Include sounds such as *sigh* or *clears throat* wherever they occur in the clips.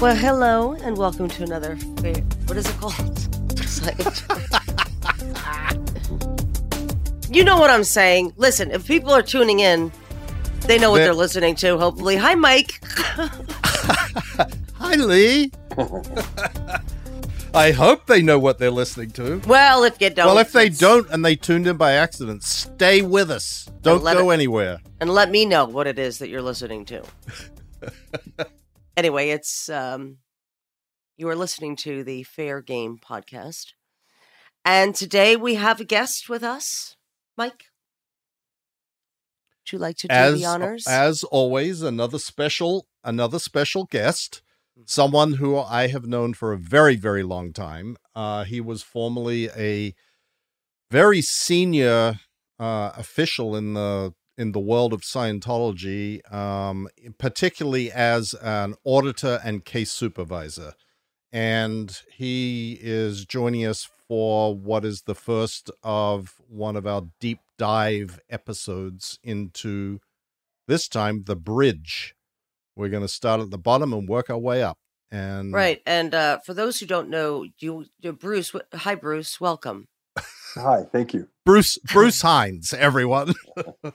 Well, hello, and welcome to another. Fa- what is it called? *laughs* You know what I'm saying. Listen, if people are tuning in, they know what They're- they're listening to. Hopefully, hi, Mike. *laughs* Hi, Lee. I hope they know what they're listening to. Well, if you don't, well, if they don't and they tuned in by accident, stay with us. Don't go it- anywhere. and let me know what it is that you're listening to. *laughs* anyway, it's um, you are listening to the Fair Game podcast, and today we have a guest with us, Mike. Would you like to do As the honors? as always, another special another special guest, someone who I have known for a very very long time. Uh, he was formerly a very senior uh, official in the in the world of Scientology, um, particularly as an auditor and case supervisor. And he is joining us for what is the first of one of our deep dive episodes into this time the bridge. We're going to start at the bottom and work our way up. And right, and uh, for those who don't know, you, you Bruce. Hi, Bruce. Welcome. Hi, thank you. Bruce Bruce *laughs* Hines, everyone. *laughs*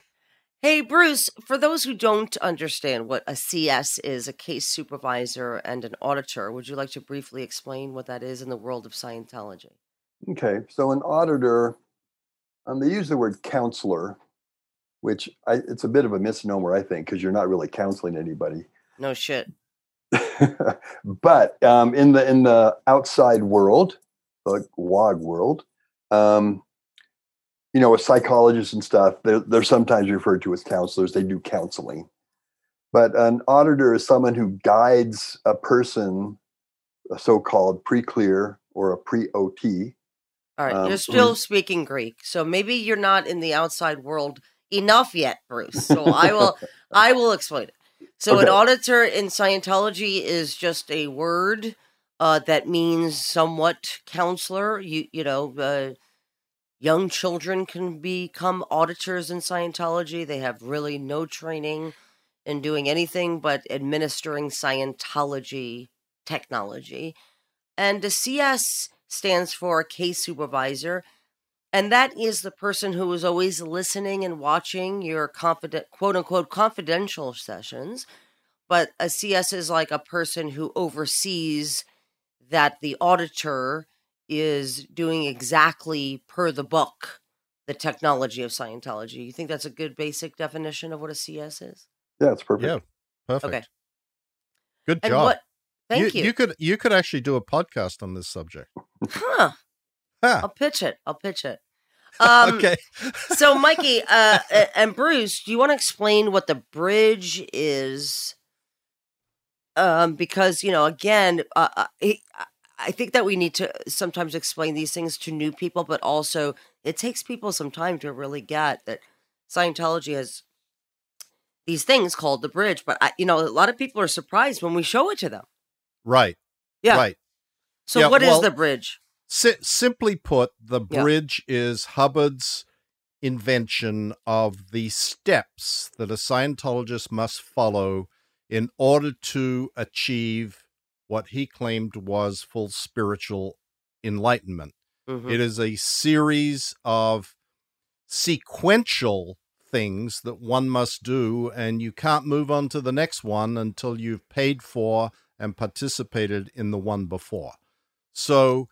Hey, Bruce, for those who don't understand what a CS is, a case supervisor and an auditor, would you like to briefly explain what that is in the world of Scientology? Okay, so an auditor, um, they use the word counselor, which I, it's a bit of a misnomer, I think, because you're not really counseling anybody. No shit. *laughs* but um, in the in the outside world, the WOG world, um, you know, with psychologists and stuff, they're, they're sometimes referred to as counselors. They do counseling. But an auditor is someone who guides a person, a so-called pre-clear or a pre-OT, All right, Um, you're still speaking Greek, so maybe you're not in the outside world enough yet, Bruce. So I will, *laughs* I will explain it. So an auditor in Scientology is just a word uh, that means somewhat counselor. You, you know, uh, young children can become auditors in Scientology. They have really no training in doing anything but administering Scientology technology. And a CS stands for case supervisor. And that is the person who is always listening and watching your confident, quote unquote, confidential sessions. But a CS is like a person who oversees that the auditor is doing exactly per the book the technology of Scientology. You think that's a good basic definition of what a CS is? Yeah, it's perfect. yeah, perfect. Okay. Good And job. what? Thank you. you. could you could actually do a podcast on this subject. huh. Huh. I'll pitch it. I'll pitch it. *laughs* Um, okay. so Mikey *laughs* uh, and Bruce, do you want to explain what the bridge is? Um, because you know, again, uh, uh, it, I- I think that we need to sometimes explain these things to new people, but also it takes people some time to really get that Scientology has these things called the bridge. But I, you know, a lot of people are surprised when we show it to them. Right. Yeah. Right. So, Yeah, what is well- the bridge? Si- simply put, the Yeah. bridge is Hubbard's invention of the steps that a Scientologist must follow in order to achieve what he claimed was full spiritual enlightenment. Mhm. It is a series of sequential things that one must do, and you can't move on to the next one until you've paid for and participated in the one before. So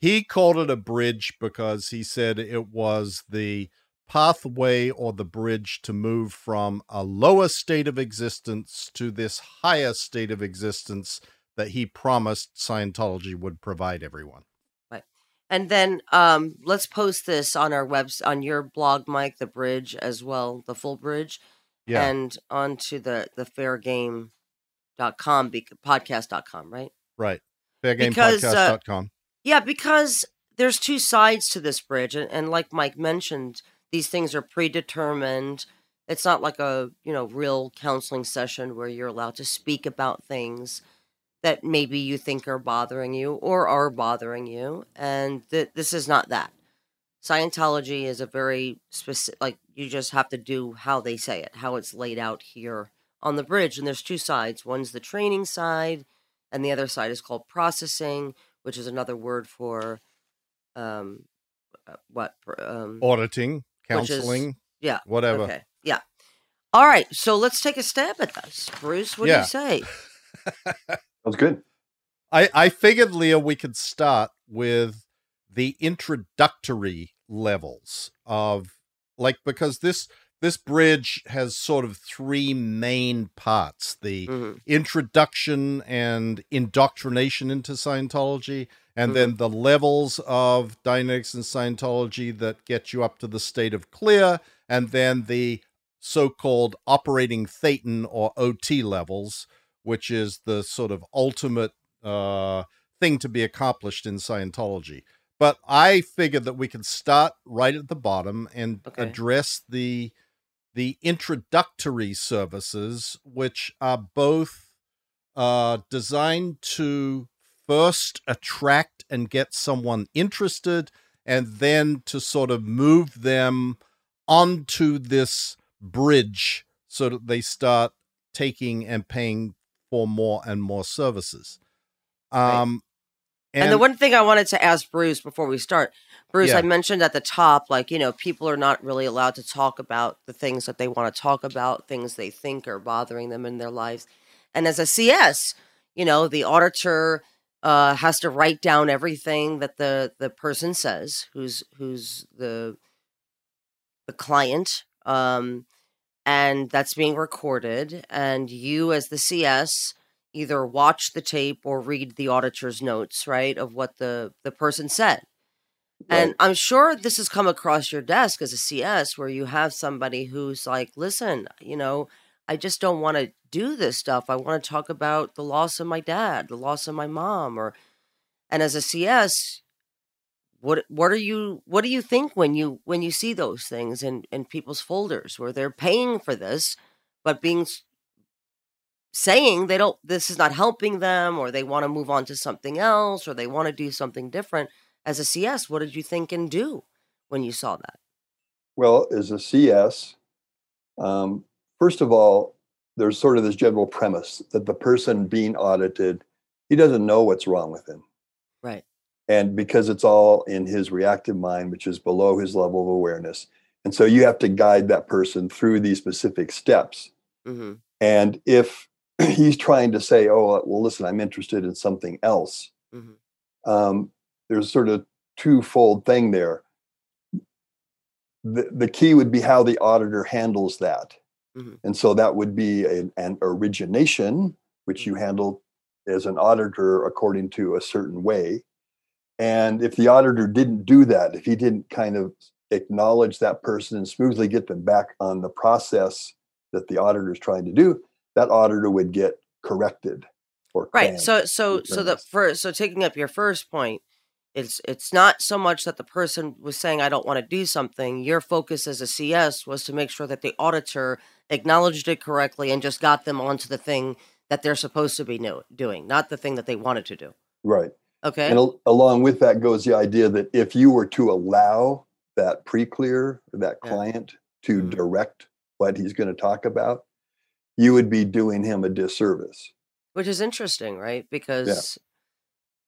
he called it a bridge because he said it was the pathway or the bridge to move from a lower state of existence to this higher state of existence that he promised Scientology would provide everyone. Right. And then um, let's post this on our webs on your blog, Mike, the bridge as well, the full bridge, Yeah. and onto the the fairgame.com, bec- podcast.com, right? Right. Because, uh, Fairgamepodcast.com. Yeah, because there's two sides to this bridge, and, and like Mike mentioned, these things are predetermined. It's not like a you know real counseling session where you're allowed to speak about things that maybe you think are bothering you or are bothering you, and th- this is not that. Scientology is a very specific, like you just have to do how they say it, how it's laid out here on the bridge. And there's two sides. One's the training side, and the other side is called processing, which is another word for um, uh, what um, Auditing, Which is- counseling, yeah. whatever. Okay. Yeah. All right. So let's take a stab at this. Bruce, what Yeah. do you say? *laughs* Sounds good. I, I figured, Leah, we could start with the introductory levels of like because this this bridge has sort of three main parts the Mhm. introduction and indoctrination into Scientology, and Mhm. then the levels of Dynamics and Scientology that get you up to the state of clear, and then the so called operating Thetan or OT levels, which is the sort of ultimate uh, thing to be accomplished in Scientology. But I figured that we could start right at the bottom and Okay. address the the introductory services, which are both uh, designed to first attract and get someone interested, and then to sort of move them onto this bridge so that they start taking and paying for more and more services. Right. Um, And, the one thing I wanted to ask Bruce before we start, Bruce, Yeah. I mentioned at the top, like, you know, people are not really allowed to talk about the things that they want to talk about, things they think are bothering them in their lives. And as a CS, you know, the auditor uh, has to write down everything that the the person says, who's who's the the client, um, and that's being recorded. And you, as the CS, either watch the tape or read the auditor's notes, right, of what the the person said. And I'm sure this has come across your desk as a CS where you have somebody who's like, listen, you know, I just don't want to do this stuff. I want to talk about the loss of my dad, the loss of my mom, or and as a CS, what what are you what do you think when you when you see those things in in people's folders where they're paying for this, but being saying they don't this is not helping them or they want to move on to something else or they want to do something different as a cs what did you think and do when you saw that Well, as a CS, um, first of all, there's sort of this general premise that the person being audited, he doesn't know what's wrong with him. And because it's all in his reactive mind, which is below his level of awareness. And so you have to guide that person through these specific steps. hmm And if *clears throat* he's trying to say, oh, well, listen, I'm interested in something else, Mhm. um, there's sort of twofold thing there. The, the key would be how the auditor handles that. Mhm. And so that would be an, an origination, which you handle as an auditor according to a certain way. And if the auditor didn't do that, if he didn't kind of acknowledge that person and smoothly get them back on the process that the auditor is trying to do, that auditor would get corrected or right so so so the first so taking up your first point it's it's not so much that the person was saying i don't want to do something. Your focus as a cs was to make sure that the auditor acknowledged it correctly and just got them onto the thing that they're supposed to be doing not the thing that they wanted to do. Right. Okay And al- along with that goes the idea that if you were to allow that pre-clear, that Yeah. client to Mhm. direct what he's going to talk about, you would be doing him a disservice. which is interesting right because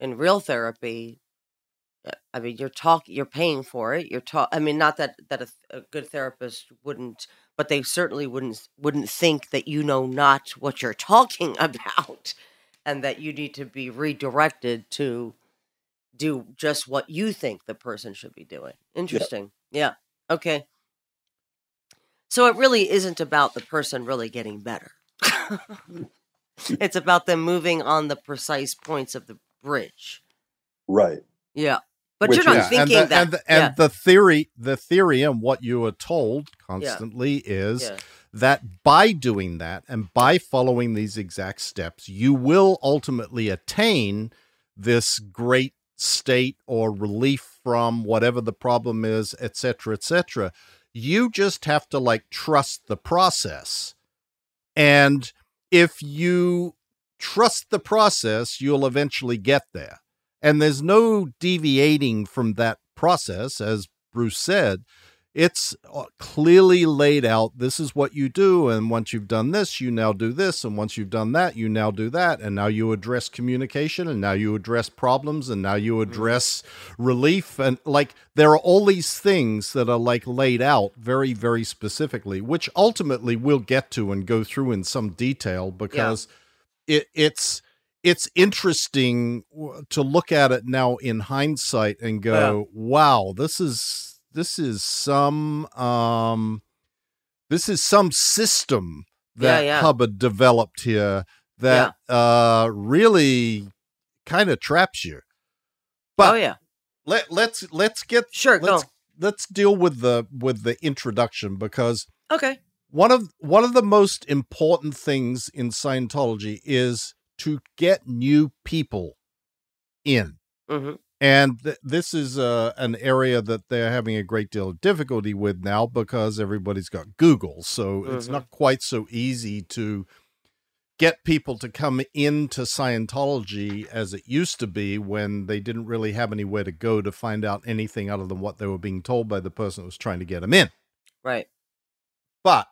in real therapy uh, i mean you're talk you're paying for it you're talk i mean not that that a, a good therapist wouldn't but they certainly wouldn't wouldn't think that you know not what you're *laughs* talking about and that you need to be redirected to do just what you think the person should be doing interesting yeah okay so it really isn't about the person really getting better it's about them moving on the precise points of the bridge. Right. Yeah. But Which you're not is- and thinking the, that. and, the, and yeah. the theory the theory and what you are told constantly is yeah. That by doing that and by following these exact steps you will ultimately attain this great state or relief from whatever the problem is etc etc you just have to like trust the process. And if you trust the process you'll eventually get there. And there's no deviating from that process as bruce said it's uh, clearly laid out. This is what you do. And once you've done this, you now do this. And once you've done that, you now do that. And now you address communication. And now you address problems. And now you Mm-hmm. address relief. And like, there are all these things that are like laid out very, very specifically, which ultimately we'll get to and go through in some detail because it, it's, it's interesting to look at it now in hindsight and go, wow, this is this is some um this is some system that yeah. Hubbard developed here that uh really kind of traps you. But oh yeah, let let's let's get sure. let's Go. let's deal with the with the introduction because Okay. one of one of the most important things in Scientology is to get new people in. hmm And th- this is uh, an area that they're having a great deal of difficulty with now because everybody's got Google. So it's Mhm. not quite so easy to get people to come into Scientology as it used to be when they didn't really have anywhere to go to find out anything other than what they were being told by the person that was trying to get them in. Right. But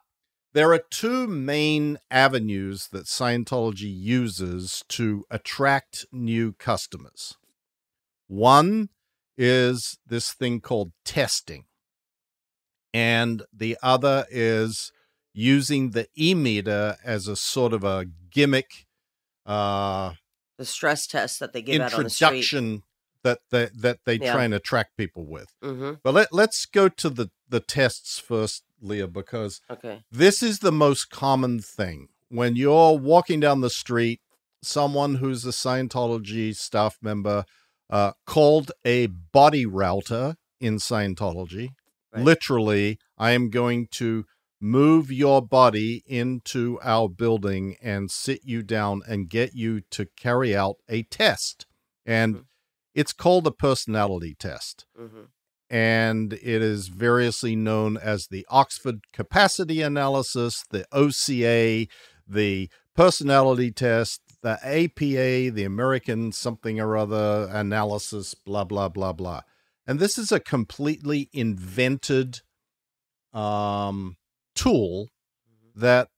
there are two main avenues that Scientology uses to attract new customers. One is this thing called testing, and the other is using the e meter as a sort of a gimmick uh, The stress test that they give out on the street. introduction that they, that they Yeah. try and attract people with. hmm But let, let's go to the, the tests first, Leah, because Okay. this is the most common thing. When you're walking down the street, someone who's a Scientology staff member uh, called a body router in Scientology. Right. Literally, I am going to move your body into our building and sit you down and get you to carry out a test. And Mhm. it's called a personality test hmm and it is variously known as the Oxford Capacity Analysis, the OCA, the Personality Test, the APA, the American something or other analysis, blah, blah, blah, blah. And this is a completely invented um, tool that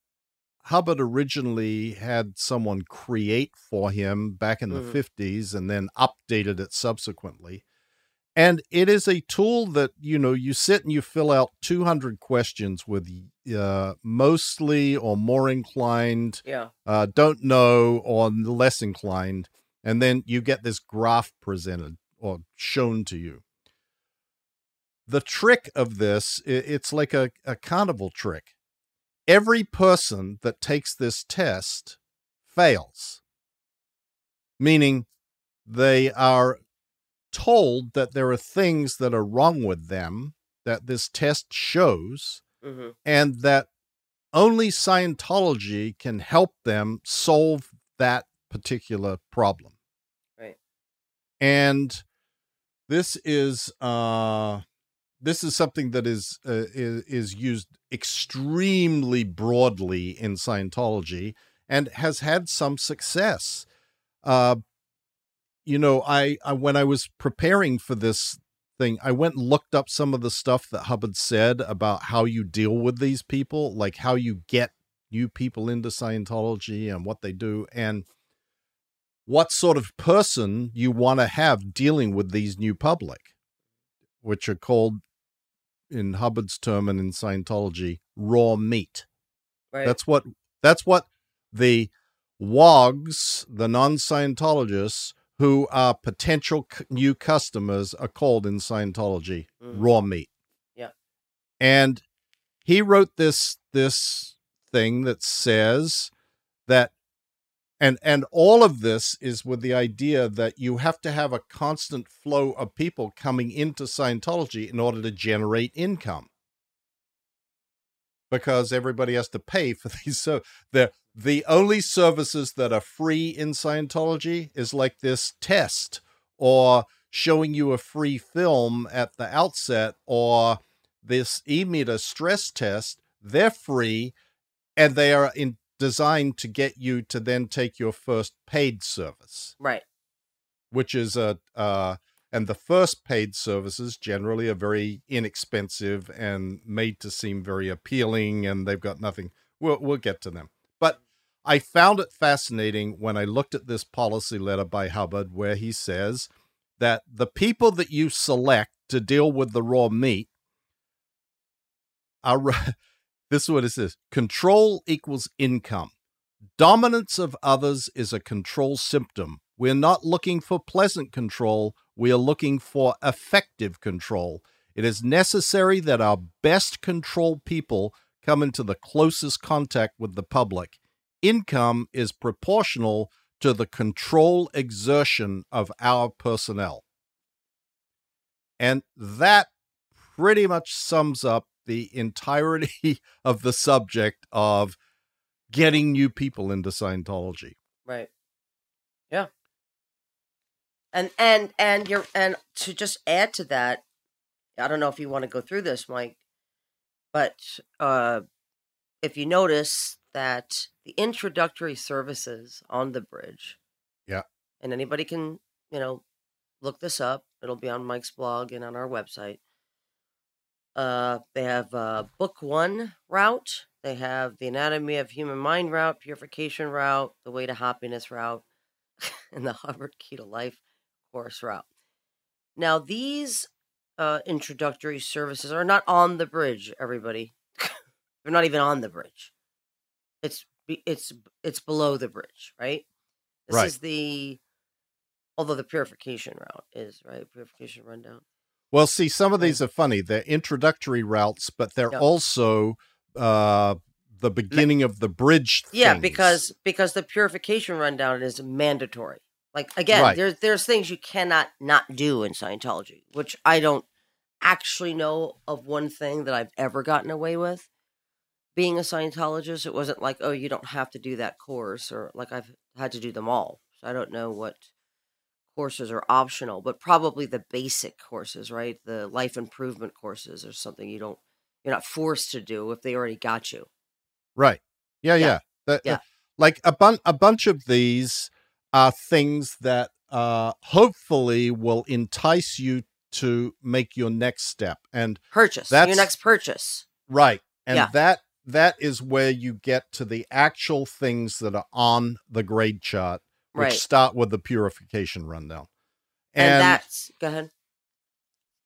Hubbard originally had someone create for him back in the Mhm. 50s and then updated it subsequently. And it is a tool that, you know, you sit and you fill out 200 questions with uh, mostly or more inclined, Yeah. uh, don't know, or less inclined. And then you get this graph presented or shown to you. The trick of this, it's like a, a carnival trick. Every person that takes this test fails, meaning they are told that there are things that are wrong with them that this test shows, hmm and that only Scientology can help them solve that particular problem. Right. And this is uh this is something that is uh, is, is used extremely broadly in Scientology and has had some success. Uh you know, I, I when I was preparing for this thing, I went and looked up some of the stuff that Hubbard said about how you deal with these people, like how you get new people into Scientology and what they do, and what sort of person you want to have dealing with these new public, which are called, in Hubbard's term and in Scientology, raw meat. Right. That's what that's what the WOGs, the non-Scientologists who are potential c- new customers are called in Scientology Mhm. raw meat. Yeah. And he wrote this this thing that says that and and all of this is with the idea that you have to have a constant flow of people coming into Scientology in order to generate income because everybody has to pay for *laughs* these so the the only services that are free in Scientology is like this test or showing you a free film at the outset or this e-meter stress test they're free and they are in designed to get you to then take your first paid service right. which is a uh, And the first paid services generally are very inexpensive and made to seem very appealing, and they've got nothing. We'll, we'll get to them. I found it fascinating when I looked at this policy letter by Hubbard, where he says that the people that you select to deal with the raw meat are. *laughs* This is what it says control equals income. Dominance of others is a control symptom. We're not looking for pleasant control, we are looking for effective control. It is necessary that our best controlled people come into the closest contact with the public. Income is proportional to the control exertion of our personnel. And that pretty much sums up the entirety *laughs* of the subject of getting new people into Scientology. Right. Yeah. And and and you're and to just add to that, I don't know if you want to go through this, Mike, but uh if you notice that the introductory services on the bridge. Yeah. And anybody can, you know, look this up. It'll be on Mike's blog and on our website. Uh, they have uh, book one route. They have the anatomy of human mind route, purification route, the way to happiness route, *laughs* and the Hubbard key to life course route. Now, these uh, introductory services are not on the bridge. Everybody, *laughs* they're not even on the bridge. It's it's it's below the bridge, right? This right. is the although the purification route is right purification rundown. Well, see, some of these are funny. They're introductory routes, but they're also uh, the beginning of the bridge. Yeah, things. because because the purification rundown is mandatory. Like again, right. there's there's things you cannot not do in Scientology, which I don't actually know of one thing that I've ever gotten away with being a Scientologist. It wasn't like, oh, you don't have to do that course, or like I've had to do them all. So I don't know what courses are optional, but probably the basic courses, right? The life improvement courses or something you don't you're not forced to do if they already got you. Right. Yeah, yeah. yeah. The, yeah. The, like a bunch a bunch of these are things that uh hopefully will entice you to make your next step and purchase that's your next purchase. Right. And yeah. that that is where you get to the actual things that are on the grade chart which right. start with the purification rundown. And, and that's go ahead.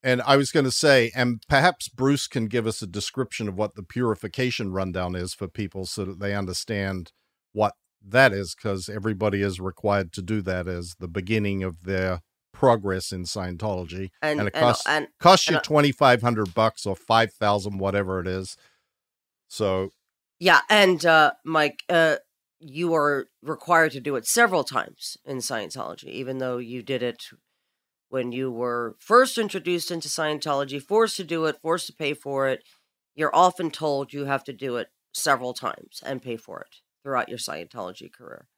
And I was going to say, and perhaps Bruce can give us a description of what the purification rundown is for people so that they understand what that is, because everybody is required to do that as the beginning of their progress in Scientology. And, and it costs, and, costs you 2500 bucks or 5000 whatever it is. So. Yeah. And uh, Mike, uh, you are required to do it several times in Scientology, even though you did it when you were first introduced into Scientology, forced to do it, forced to pay for it. You're often told you have to do it several times and pay for it throughout your Scientology career.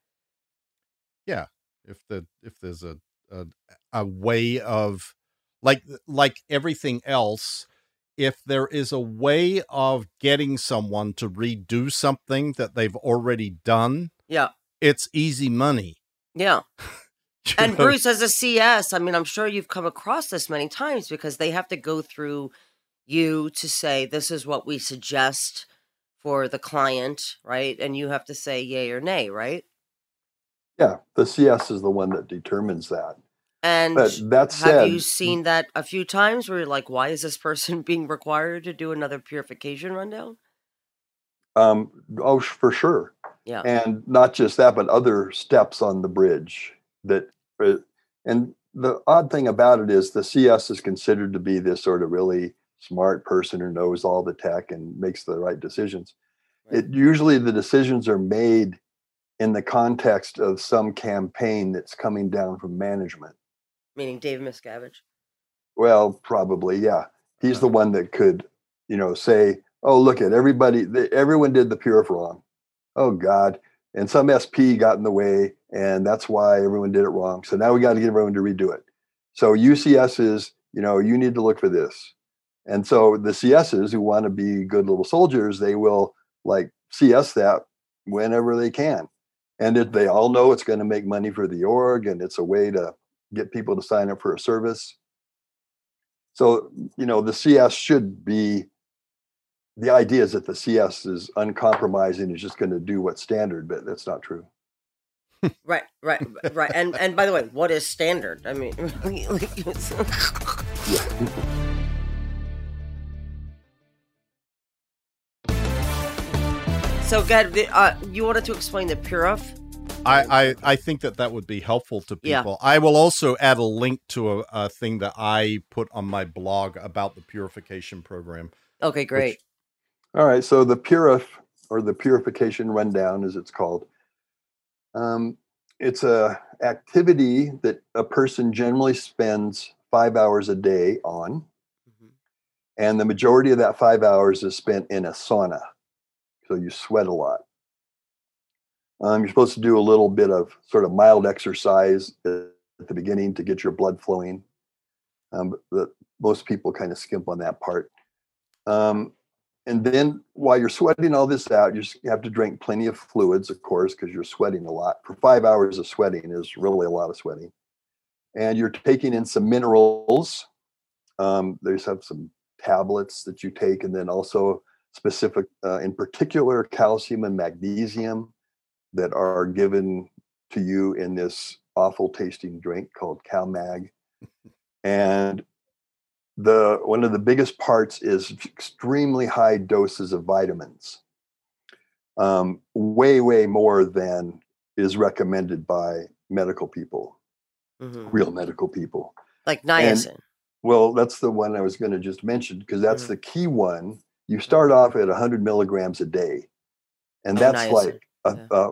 Yeah, if the if there's a a, a way of like like everything else, if there is a way of getting someone to redo something that they've already done, yeah, it's easy money. Yeah. *laughs* and know? Bruce, as a CS, I mean, I'm sure you've come across this many times because they have to go through you to say, this is what we suggest for the client, right? And you have to say yay or nay, right? Yeah, the CS is the one that determines that. And but that said, have you seen that a few times where you're like, why is this person *laughs* being required to do another purification rundown? Um, oh, for sure. Yeah. And not just that, but other steps on the bridge that, uh, and the odd thing about it is the CS is considered to be this sort of really smart person who knows all the tech and makes the right decisions. Right. It usually the decisions are made in the context of some campaign that's coming down from management meaning Dave Miscavige. Well, probably, yeah. He's the one that could, you know, say, "Oh, look at everybody. everyone did the purif wrong. Oh God!" And some SP got in the way, and that's why everyone did it wrong. So now we got to get everyone to redo it. So UCS is, you know, you need to look for this. And so the CSs who want to be good little soldiers, they will like CS that whenever they can. And it, they all know it's going to make money for the org and it's a way to get people to sign up for a service. So, you know, the CS should be the idea is that the CS is uncompromising, is just going to do what's standard, but that's not true. Right, right, right. And and by the way, what is standard? I mean, *laughs* yeah. so, God, uh, you wanted to explain the Purif? I, I, I think that that would be helpful to Yeah. people. I will also add a link to a, a thing that I put on my blog about the purification program. Okay, great. All right, so the Purif or the purification rundown, as it's called, um, it's a activity that a person generally spends five hours a day on, Mhm. and the majority of that five hours is spent in a sauna. So you sweat a lot. Um, you're supposed to do a little bit of sort of mild exercise at the beginning to get your blood flowing. Um, the, most people kind of skimp on that part. Um, and then while you're sweating all this out, you have to drink plenty of fluids, of course, because you're sweating a lot. For five hours of sweating is really a lot of sweating. And you're taking in some minerals. Um, there's have some tablets that you take, and then also specific, uh, in particular, calcium and magnesium that are given to you in this awful tasting drink called CalMag. and the one of the biggest parts is extremely high doses of vitamins um, way way more than is recommended by medical people Mhm. real medical people Like niacin. well that's the one i was going to just mention because that's Mhm. the key one you start off at 100 milligrams a day and Of that's niacin, like a, yeah.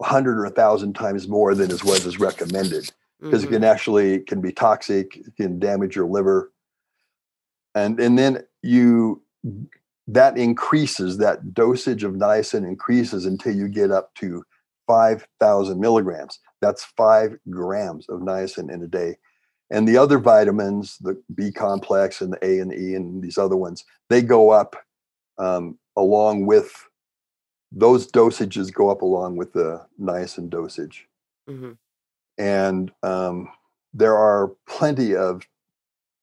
100 or a thousand times more than is what is recommended. Because Mhm. it can actually it can be toxic it can damage your liver. And and then you that increases that dosage of niacin increases until you get up to 5000 milligrams. That's five grams of niacin in a day. And the other vitamins the b complex and the a and the e and these other ones they go up um, along with those dosages go up along with the niacin dosage Mhm. and um, there are plenty of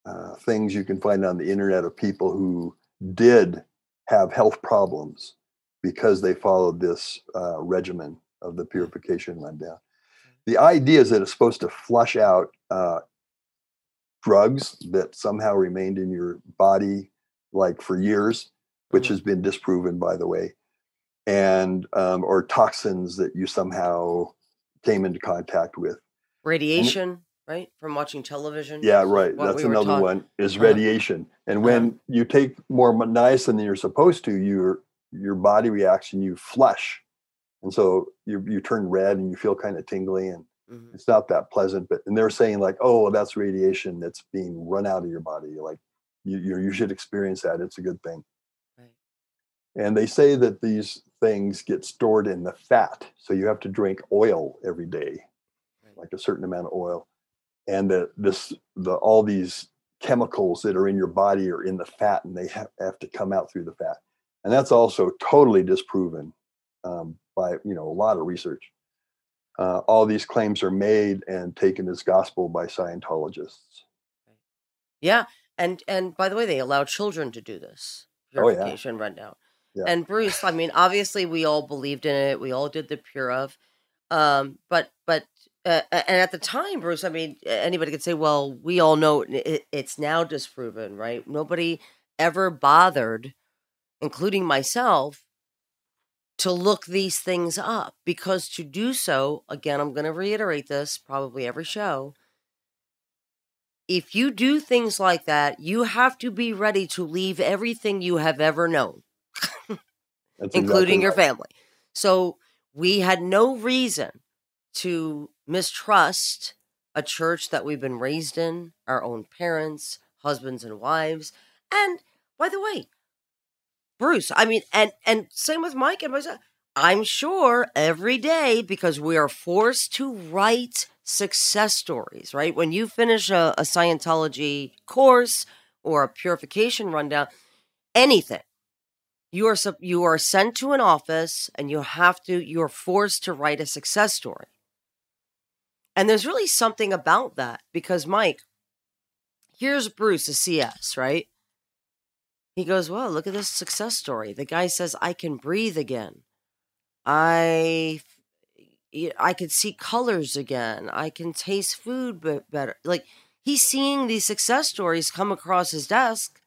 uh, things you can find on the internet of people who did have health problems because they followed this uh, regimen of the purification rundown. The idea is that it's supposed to flush out uh, drugs that somehow remained in your body like for years, which Mhm. has been disproven, by the way, and um, or toxins that you somehow came into contact with. Radiation, right? From watching television. Yeah, right. That's we another one is Uh-huh. radiation. And when you take more niacin than you're supposed to, your your body reacts and you flush, and so you you turn red and you feel kind of tingly and Mhm. it's not that pleasant. But and they're saying like, oh, that's radiation that's being run out of your body. Like you you you should experience that. It's a good thing. Right. And they say that these things get stored in the fat, so you have to drink oil every day, like a certain amount of oil, and that this the all these chemicals that are in your body are in the fat, and they have, have to come out through the fat, and that's also totally disproven um, by you know a lot of research. Uh, all these claims are made and taken as gospel by Scientologists. Yeah, and and by the way, they allow children to do this Oh, yeah. rundown. Yeah. And Bruce, I mean, obviously, we all believed in it. We all did the Purif, um, but but uh, and at the time, Bruce, I mean, anybody could say, well, we all know it, it, it's now disproven, right? Nobody ever bothered, including myself, to look these things up because to do so, again, I'm going to reiterate this probably every show. If you do things like that, you have to be ready to leave everything you have ever known, including exactly your family. So we had no reason to mistrust a church that we've been raised in, our own parents, husbands and wives. And by the way, Bruce, I mean, and and same with Mike and myself. I'm sure every day because we are forced to write success stories, right? When you finish a, a Scientology course or a purification rundown, anything, you are you are sent to an office and you have to you're forced to write a success story. And there's really something about that because, Mike, here's Bruce, a CS, right? He goes, Well, look at this success story. The guy says, I can breathe again. I. I can see colors again. I can taste food better. Like he's seeing these success stories come across his desk.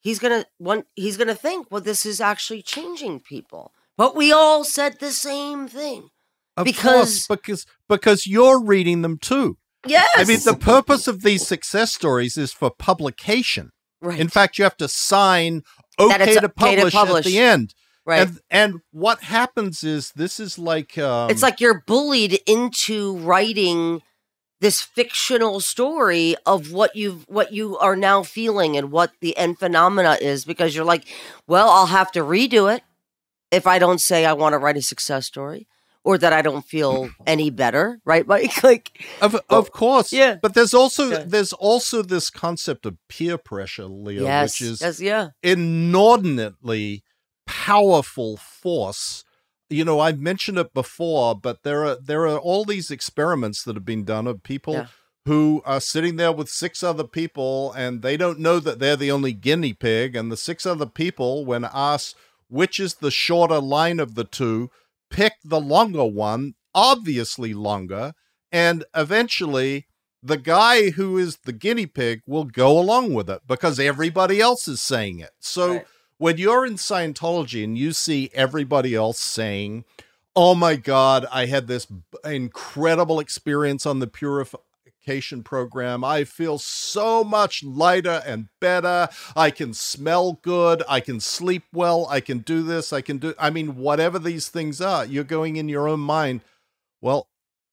He's gonna one. He's gonna think, well, this is actually changing people. But we all said the same thing. Of because course, because because you're reading them too. Yes. I mean, the purpose of these success stories is for publication. right. In fact, you have to sign okay to okay to publish, at the end. right. And and what happens is this is like um, it's like you're bullied into writing this fictional story of what you what you are now feeling and what the end phenomena is because you're like, well, I'll have to redo it if I don't say I want to write a success story or that I don't feel *laughs* any better, right, Mike? *laughs* Like, Of of course, yeah. But there's also Yeah. there's also this concept of peer pressure, Leah, yes, which is yes, yeah, inordinately powerful force. You know, I've mentioned it before, but there are there are all these experiments that have been done of people Yeah. who are sitting there with six other people and they don't know that they're the only guinea pig and the six other people when asked which is the shorter line of the two pick the longer one, obviously longer, and eventually the guy who is the guinea pig will go along with it because everybody else is saying it. So Right. When you're in Scientology and you see everybody else saying, "Oh my god, I had this incredible experience on the purification program. I feel so much lighter and better. I can smell good, I can sleep well, I can do this, I can do I mean whatever these things are, you're going in your own mind, well,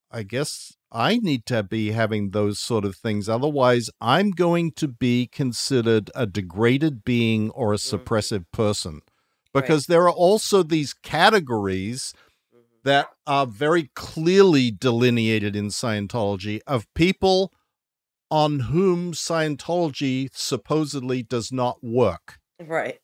I guess I need to be having those sort of things. Otherwise, I'm going to be considered a degraded being or a mm-hmm. suppressive person. Because there are also these categories mm-hmm. that are very clearly delineated in Scientology of people on whom Scientology supposedly does not work. right.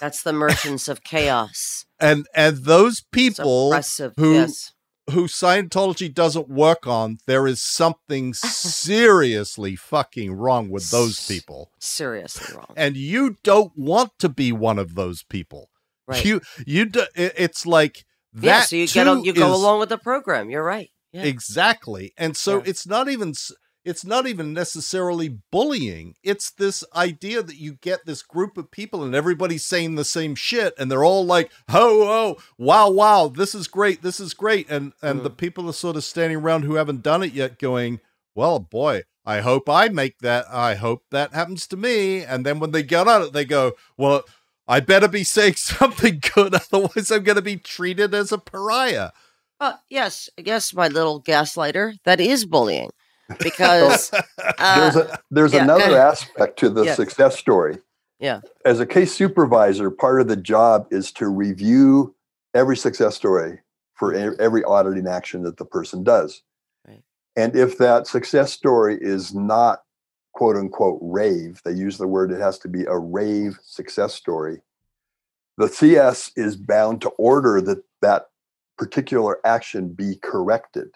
That's the merchants of chaos. And and those people who yes. Who Scientology doesn't work on, there is something *laughs* seriously fucking wrong with those people. seriously wrong. *laughs* And you don't want to be one of those people. Right. You you do, it's like that yeah, so you get you go along with the program. You're right. Yeah. Exactly. And so Yeah. it's not even it's not even necessarily bullying. It's this idea that you get this group of people and everybody's saying the same shit and they're all like, "Ho oh, wow, wow, this is great. This is great." And and the people are sort of standing around who haven't done it yet going, "Well, boy, I hope I make that. I hope that happens to me." And then when they get on it, they go, "Well, I better be saying *laughs* something good *laughs* otherwise I'm going to be treated as a pariah." Uh, yes, yes, my little gaslighter. That is bullying, because *laughs* there's uh, a, there's yeah, another aspect to the success story. Yeah. As a case supervisor, part of the job is to review every success story for e- every auditing action that the person does. Right. And if that success story is not quote unquote rave, they use the word, it has to be a rave success story. The CS is bound to order that that particular action be corrected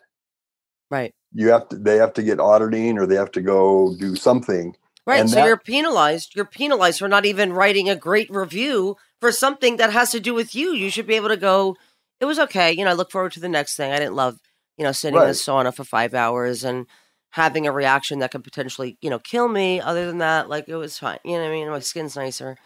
right, you have to they have to get auditing or they have to go do something right. And so that- you're penalized. You're penalized for not even writing a great review for something that has to do with you. You should be able to go. It was okay. You know, I look forward to the next thing. I didn't love, you know, sitting in the sauna for five hours and having a reaction that could potentially, you know, kill me. Other than that, like it was fine. You know what I mean? My skin's nicer.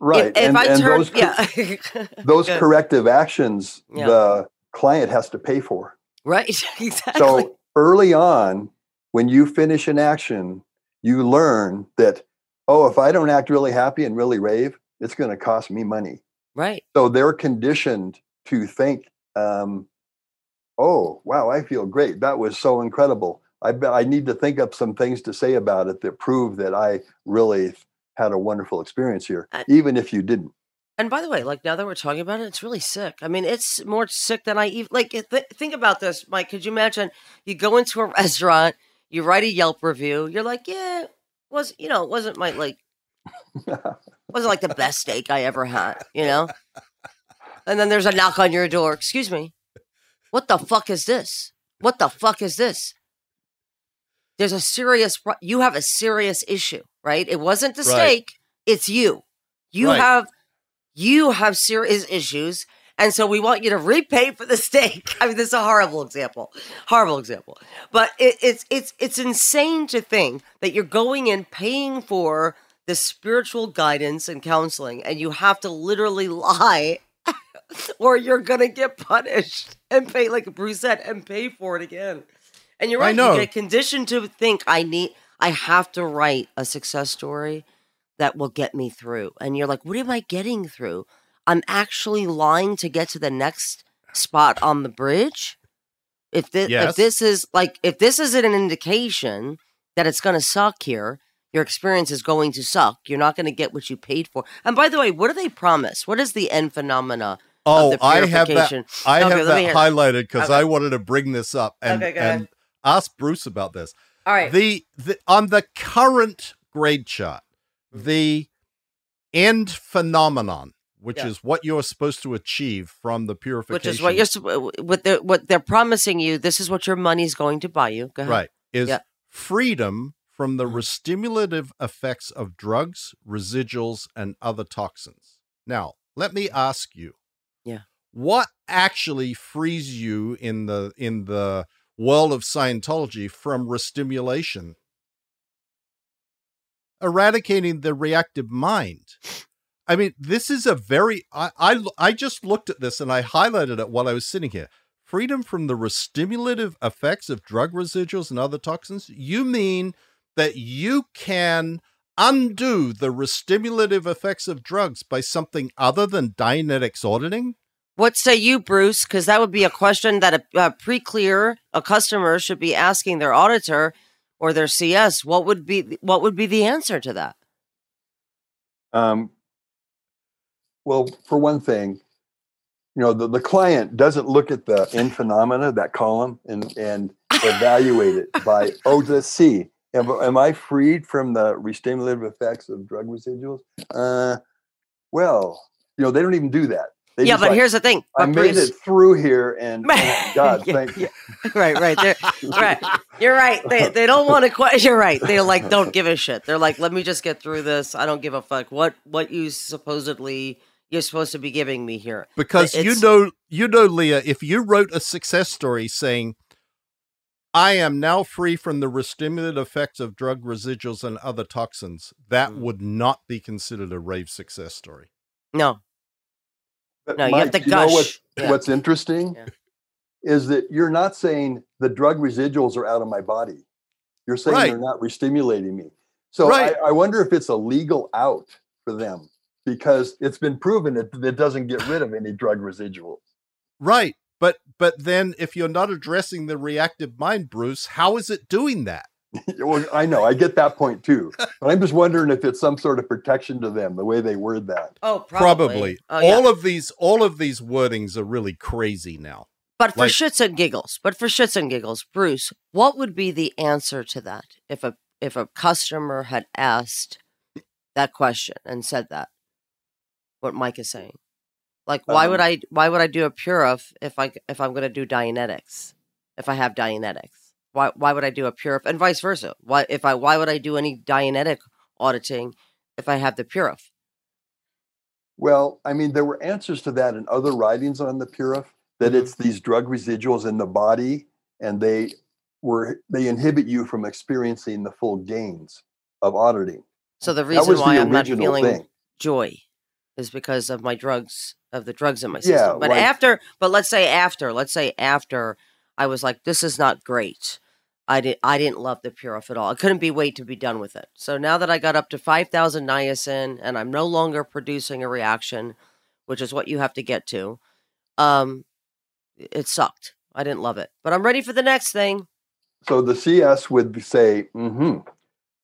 right If, if and, I and turn, those, yeah, *laughs* those corrective actions Yeah. the client has to pay for right, *laughs* exactly. so early on when you finish an action you learn that oh if i don't act really happy and really rave it's going to cost me money. Right, so they're conditioned to think um, oh wow i feel great. That was so incredible. I i need to think up some things to say about it that prove that i really had a wonderful experience here I- even if you didn't And by the way, like now that we're talking about it, it's really sick. I mean, it's more sick than I even like. Th- think about this, Mike. Could you imagine? You go into a *laughs* restaurant, you write a Yelp review. You're like, yeah, was you know, it wasn't my like, *laughs* wasn't like the best steak I ever had, you know. And then there's a knock on your door. Excuse me, what the fuck is this? What the fuck is this? there's a serious you have a serious issue, right? It wasn't the Right. steak, it's you. You Right. have you have serious issues. And so we want you to repay for the *laughs* steak. I mean, this is a horrible example, horrible example. But it, it's it's it's insane to think that you're going in paying for the spiritual guidance and counseling, and you have to literally *laughs* lie, *laughs* or you're gonna get punished and pay, like Bruce said, and pay for it again. And you're right. I know. You get conditioned to think I need, I have to write a success story that will get me through. And you're like, what am I getting through? I'm actually lying to get to the next spot on the bridge. If this, Yes. if this is like, if this isn't an indication that it's going to suck here, your experience is going to suck. You're not going to get what you paid for. And by the way, what do they promise? What is the end phenomena? Oh, I have that. I Okay, have that highlighted because Okay. I wanted to bring this up and Okay, and ask Bruce about this. All right. The, the on the current grade chart, the end phenomenon, which Yeah. is what you're supposed to achieve from the purification, which is what you're what they're what they're promising you. This is what your money's going to buy you. Go ahead. right is Yeah. freedom from the Mhm. restimulative effects of drugs, residuals, and other toxins. Now, let me ask you. Yeah. What actually frees you in the in the world of Scientology from restimulation? Eradicating the reactive mind. I mean, this is a very I, I I just looked at this and I highlighted it while I was sitting here. Freedom from the restimulative effects of drug residuals and other toxins. You mean that you can undo the restimulative effects of drugs by something other than Dianetics auditing? What say you, Bruce? Because that would be a question that a, a pre-clear a customer should be asking their auditor or their CS. What would be what would be the answer to that? Um, well, for one thing, you know, the, the client doesn't look at the end phenomena, that column, and, and evaluate it by, *laughs* oh, let's see, am, am I freed from the restimulative effects of drug residuals? Uh, well, you know, they don't even do that. They yeah, but like, here's the thing. I but made Bruce- it through here, and *laughs* oh my God, Yeah, thank yeah. *laughs* right, right. They're, right. *laughs* You're right. They they don't want to question. You're right. They're like, don't give a shit. They're like, let me just get through this. I don't give a fuck. What what you supposedly you're supposed to be giving me here? Because you know, you know, Leah, if you wrote a success story saying, "I am now free from the restimulative effects of drug residuals and other toxins," that Mm. would not be considered a rave success story. No, But no. You have Mike, to you know gush. what's, Yeah. what's interesting Yeah. is that you're not saying the drug residuals are out of my body. You're saying Right. they're not restimulating me. So Right. I, I wonder if it's a legal out for them because it's been proven that it doesn't get rid of any drug residuals. Right. But but then if you're not addressing the reactive mind, Bruce, how is it doing that? *laughs* well, I know, I get that point too. But I'm just wondering if it's some sort of protection to them, the way they word that. Oh, Probably. probably. Oh, yeah. all of these all of these wordings are really crazy now. But for like- shits and giggles, but for shits and giggles, Bruce, what would be the answer to that if a if a customer had asked that question and said that? What Mike is saying, like, why would Um, I why would I do a Purif if I if I'm going to do Dianetics if I have Dianetics? Why why would I do a Purif and vice versa? Why if I why would I do any Dianetic auditing if I have the Purif? Well, I mean, there were answers to that in other writings on the Purif that Mhm. it's these drug residuals in the body and they were they inhibit you from experiencing the full gains of auditing. So the reason why the I'm not feeling thing. joy is because of my drugs of the drugs in my Yeah, system. but like- after, but let's say after, let's say after, I was like, this is not great. I did. I didn't love the Purif at all. I couldn't be wait to be done with it. So now that I got up to five thousand niacin and I'm no longer producing a reaction, which is what you have to get to, um, it sucked. I didn't love it, but I'm ready for the next thing. So the CS would say, hmm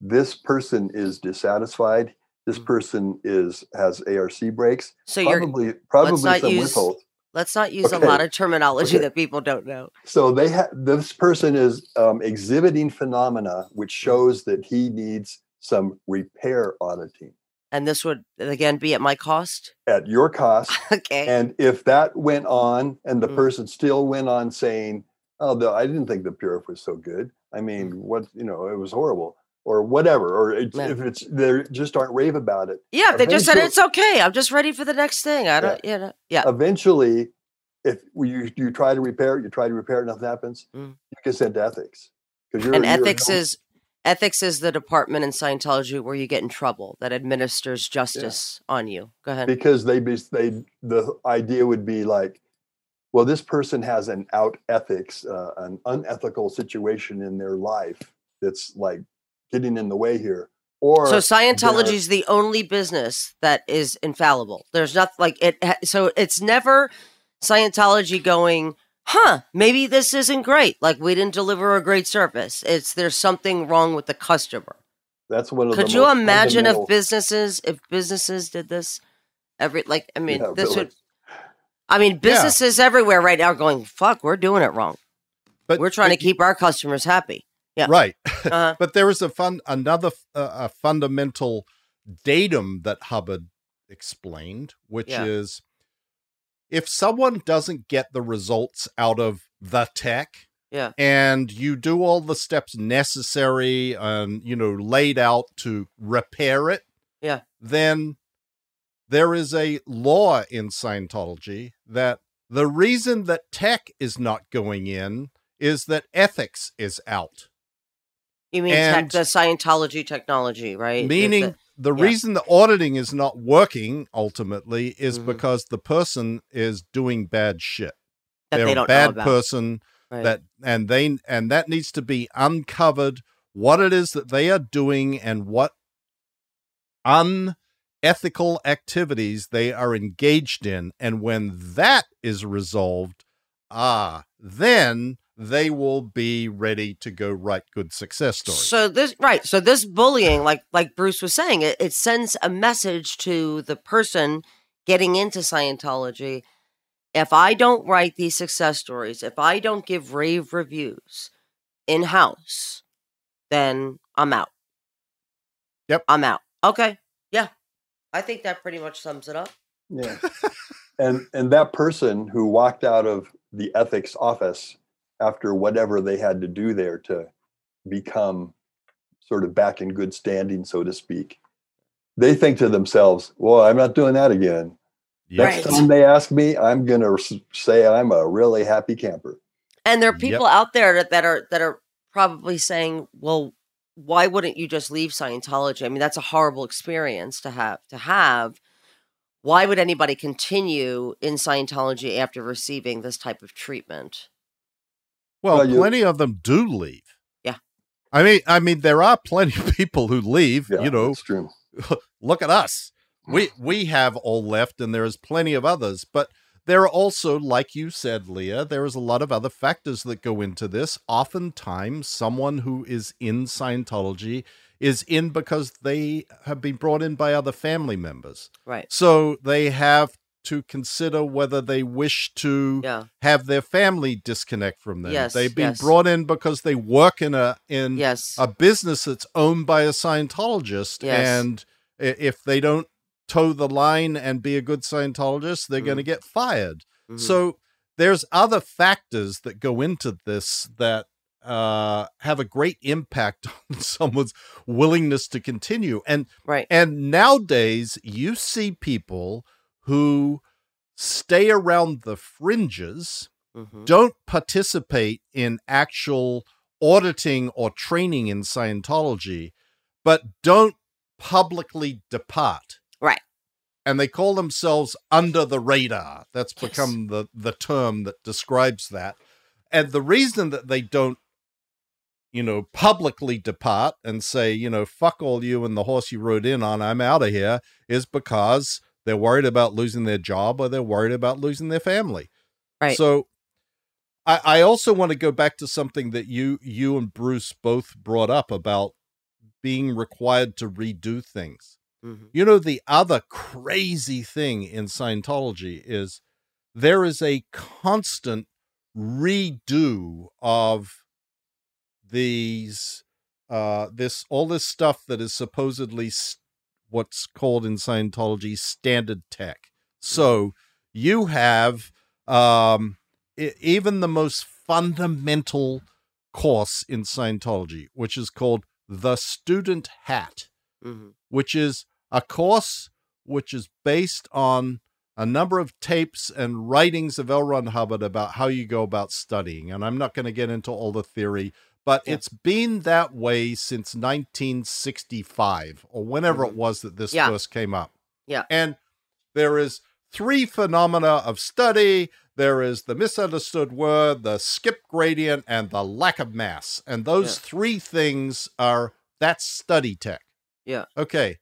this person is dissatisfied. This Mhm. person is has ARC breaks. So you're Probably probably not some use- withhold. Let's not use Okay. a lot of terminology Okay. that people don't know. So they have this person is um, exhibiting phenomena which Mm. shows that he needs some repair auditing And this would again be at my cost. at your cost. *laughs* okay. And if that went on and the Mm. person still went on saying, Oh, the, I didn't think the Purif was so good. I mean, what you know, it was horrible or whatever. Or it's, Yeah. if it's they just aren't rave about it. Yeah, they just said it's okay. I'm just ready for the next thing. I don't. Yeah. know, yeah. Eventually, if you you try to repair it, you try to repair it, nothing happens. Mm. You get sent to ethics because you're and you're ethics is ethics is the department in Scientology where you get in trouble that administers justice on you. Go ahead. because they be they the idea would be like well this person has an out ethics uh, an unethical situation in their life that's like getting in the way here or So Scientology is the only business that is infallible. There's not like it. So it's never Scientology going, huh? Maybe this isn't great. Like we didn't deliver a great service. It's there's something wrong with the customer. that's one of the Could you imagine if businesses if businesses did this? Every like I mean Yeah, this really. would. I mean businesses everywhere right now are going fuck. We're doing it wrong. But We're trying to keep our customers happy. Yeah. right. Uh, *laughs* But there is a fun another uh, a fundamental datum that Hubbard explained, which Yeah. is if someone doesn't get the results out of the tech, Yeah. and you do all the steps necessary and you know laid out to repair it, Yeah. then there is a law in Scientology that the reason that tech is not going in is that ethics is out. You mean tech, the Scientology technology, right? Meaning it- the yeah. reason the auditing is not working ultimately is Mhm. because the person is doing bad shit. that They're they a bad person Right. that and they and that needs to be uncovered what it is that they are doing and what unethical activities they are engaged in and when that is resolved ah then they will be ready to go write good success stories So this right. So this bullying, like like Bruce was saying, it, it sends a message to the person getting into Scientology. If I don't write these success stories, if I don't give rave reviews in house, then I'm out. Yep. I'm out. Okay. Yeah. I think that pretty much sums it up. yeah *laughs* and and that person who walked out of the ethics office after whatever they had to do there to become sort of back in good standing so to speak they think to themselves well i'm not doing that again Yes. next Right. time they ask me i'm going to say i'm a really happy camper And there are Yep. people out there that, that are that are probably saying, "Well, why wouldn't you just leave Scientology? I mean, that's a horrible experience to have to have. Why would anybody continue in Scientology after receiving this type of treatment?" Well, Well, plenty of them do leave. Yeah. I mean, I mean, there are plenty of people who leave. yeah you know, that's true *laughs* look at us. Mm. We we have all left, and there is plenty of others. But there are also, like you said, Leah, there is a lot of other factors that go into this. Oftentimes, someone who is in Scientology is in because they have been brought in by other family members. Right. So they have to consider whether they wish to Yeah. have their family disconnect from them. Yes, They've been yes. brought in because they work in a in Yes. a business that's owned by a Scientologist, and if they don't toe the line and be a good Scientologist, they're going to get fired. Mhm. So there's other factors that go into this that uh, have a great impact *laughs* on someone's willingness to continue. And right. and nowadays, you see people who stay around the fringes, Mhm. don't participate in actual auditing or training in Scientology, but don't publicly depart. Right. And they call themselves under the radar. That's Yes. become the, the term that describes that. And the reason that they don't you know, publicly depart and say, you know, fuck all you and the horse you rode in on, I'm out of here, is because they're worried about losing their job or they're worried about losing their family. Right. So I, I also want to go back to something that you you and Bruce both brought up about being required to redo things. Mhm. You know, the other crazy thing in Scientology is there is a constant redo of these uh this all this stuff that is supposedly s what's called in Scientology standard tech. So you have um even the most fundamental course in Scientology, which is called The Student Hat, Mhm. which is a course which is based on a number of tapes and writings of L. Ron Hubbard about how you go about studying. And I'm not going to get into all the theory, but Yeah. it's been that way since 1965 or whenever it mm-hmm. was that this Yeah. first came up. Yeah. And there is three phenomena of study. There is the misunderstood word, the skip gradient, and the lack of mass. And those Yeah. three things are that's study tech. Yeah. Okay.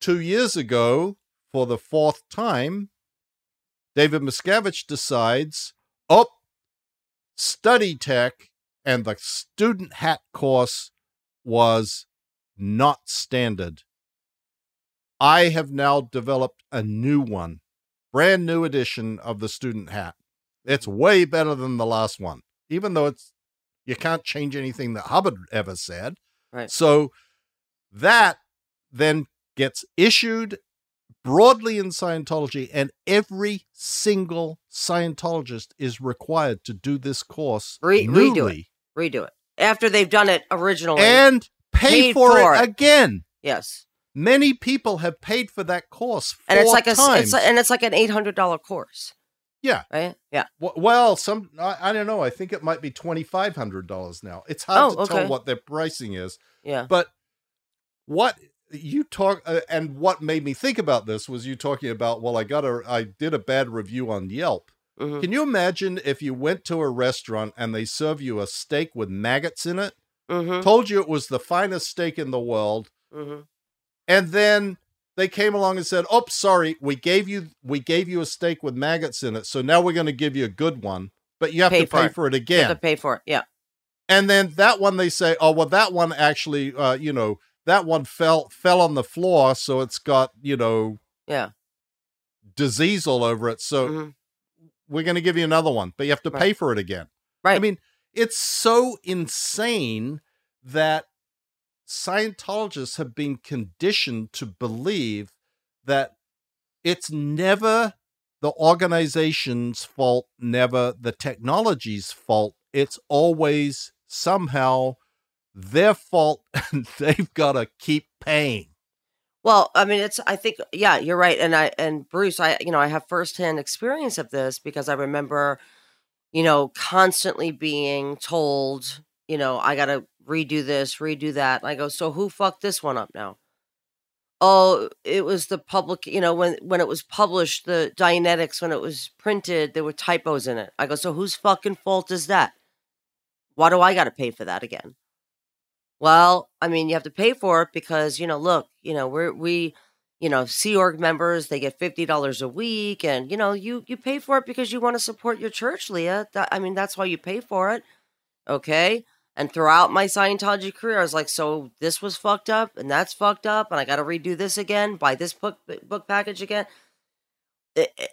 Two years ago, for the fourth time, David Miscavige decides, oh, study tech and the student hat course was not standard. I have now developed a new one, brand new edition of the student hat. It's way better than the last one, even though it's you can't change anything that Hubbard ever said. Right. So that then gets issued broadly in Scientology, and every single Scientologist is required to do this course Re- newly Redo it after they've done it originally. and pay for, for it, it. again. yes, Many people have paid for that course four and it's like a times. it's and it's like an eight hundred dollar course. Yeah. Right. Yeah. Well, some I, I don't know. I think it might be twenty five hundred dollars now. It's hard Oh, to tell what their pricing is. Yeah. But what you talk uh, and what made me think about this was you talking about. Well, I got a I did a bad review on Yelp. Mhm. Can you imagine if you went to a restaurant and they serve you a steak with maggots in it, Mhm. told you it was the finest steak in the world, Mhm. and then they came along and said, "Oh, sorry, we gave you we gave you a steak with maggots in it, so now we're going to give you a good one, but you have Pay to for pay it. for it You again." have to pay for it. Yeah. and then that one they say, "Oh, well, that one actually, uh, you know, that one fell fell on the floor, so it's got you know Yeah. disease all over it, so Mhm. We're going to give you another one, but you have to Right. pay for it again." Right. I mean, it's so insane that Scientologists have been conditioned to believe that it's never the organization's fault, never the technology's fault. It's always somehow their fault, *laughs* and they've got to keep paying. Well, I mean, it's. I think, yeah, you're right, and I and Bruce, I, you know, I have firsthand experience of this because I remember, you know, constantly being told, you know, I got to redo this, redo that. And I go, so who fucked this one up now? Oh, it was the public. You know, when when it was published, the Dianetics, when it was printed, there were typos in it. I go, so whose fucking fault is that? Why do I got to pay for that again? Well, I mean, you have to pay for it because you know, look, you know, we're we, you know, Sea Org members they get fifty dollars a week, and you know, you you pay for it because you want to support your church, Leah. That, I mean, that's why you pay for it, okay? And throughout my Scientology career, I was like, so this was fucked up, and that's fucked up, and I got to redo this again, buy this book book package again.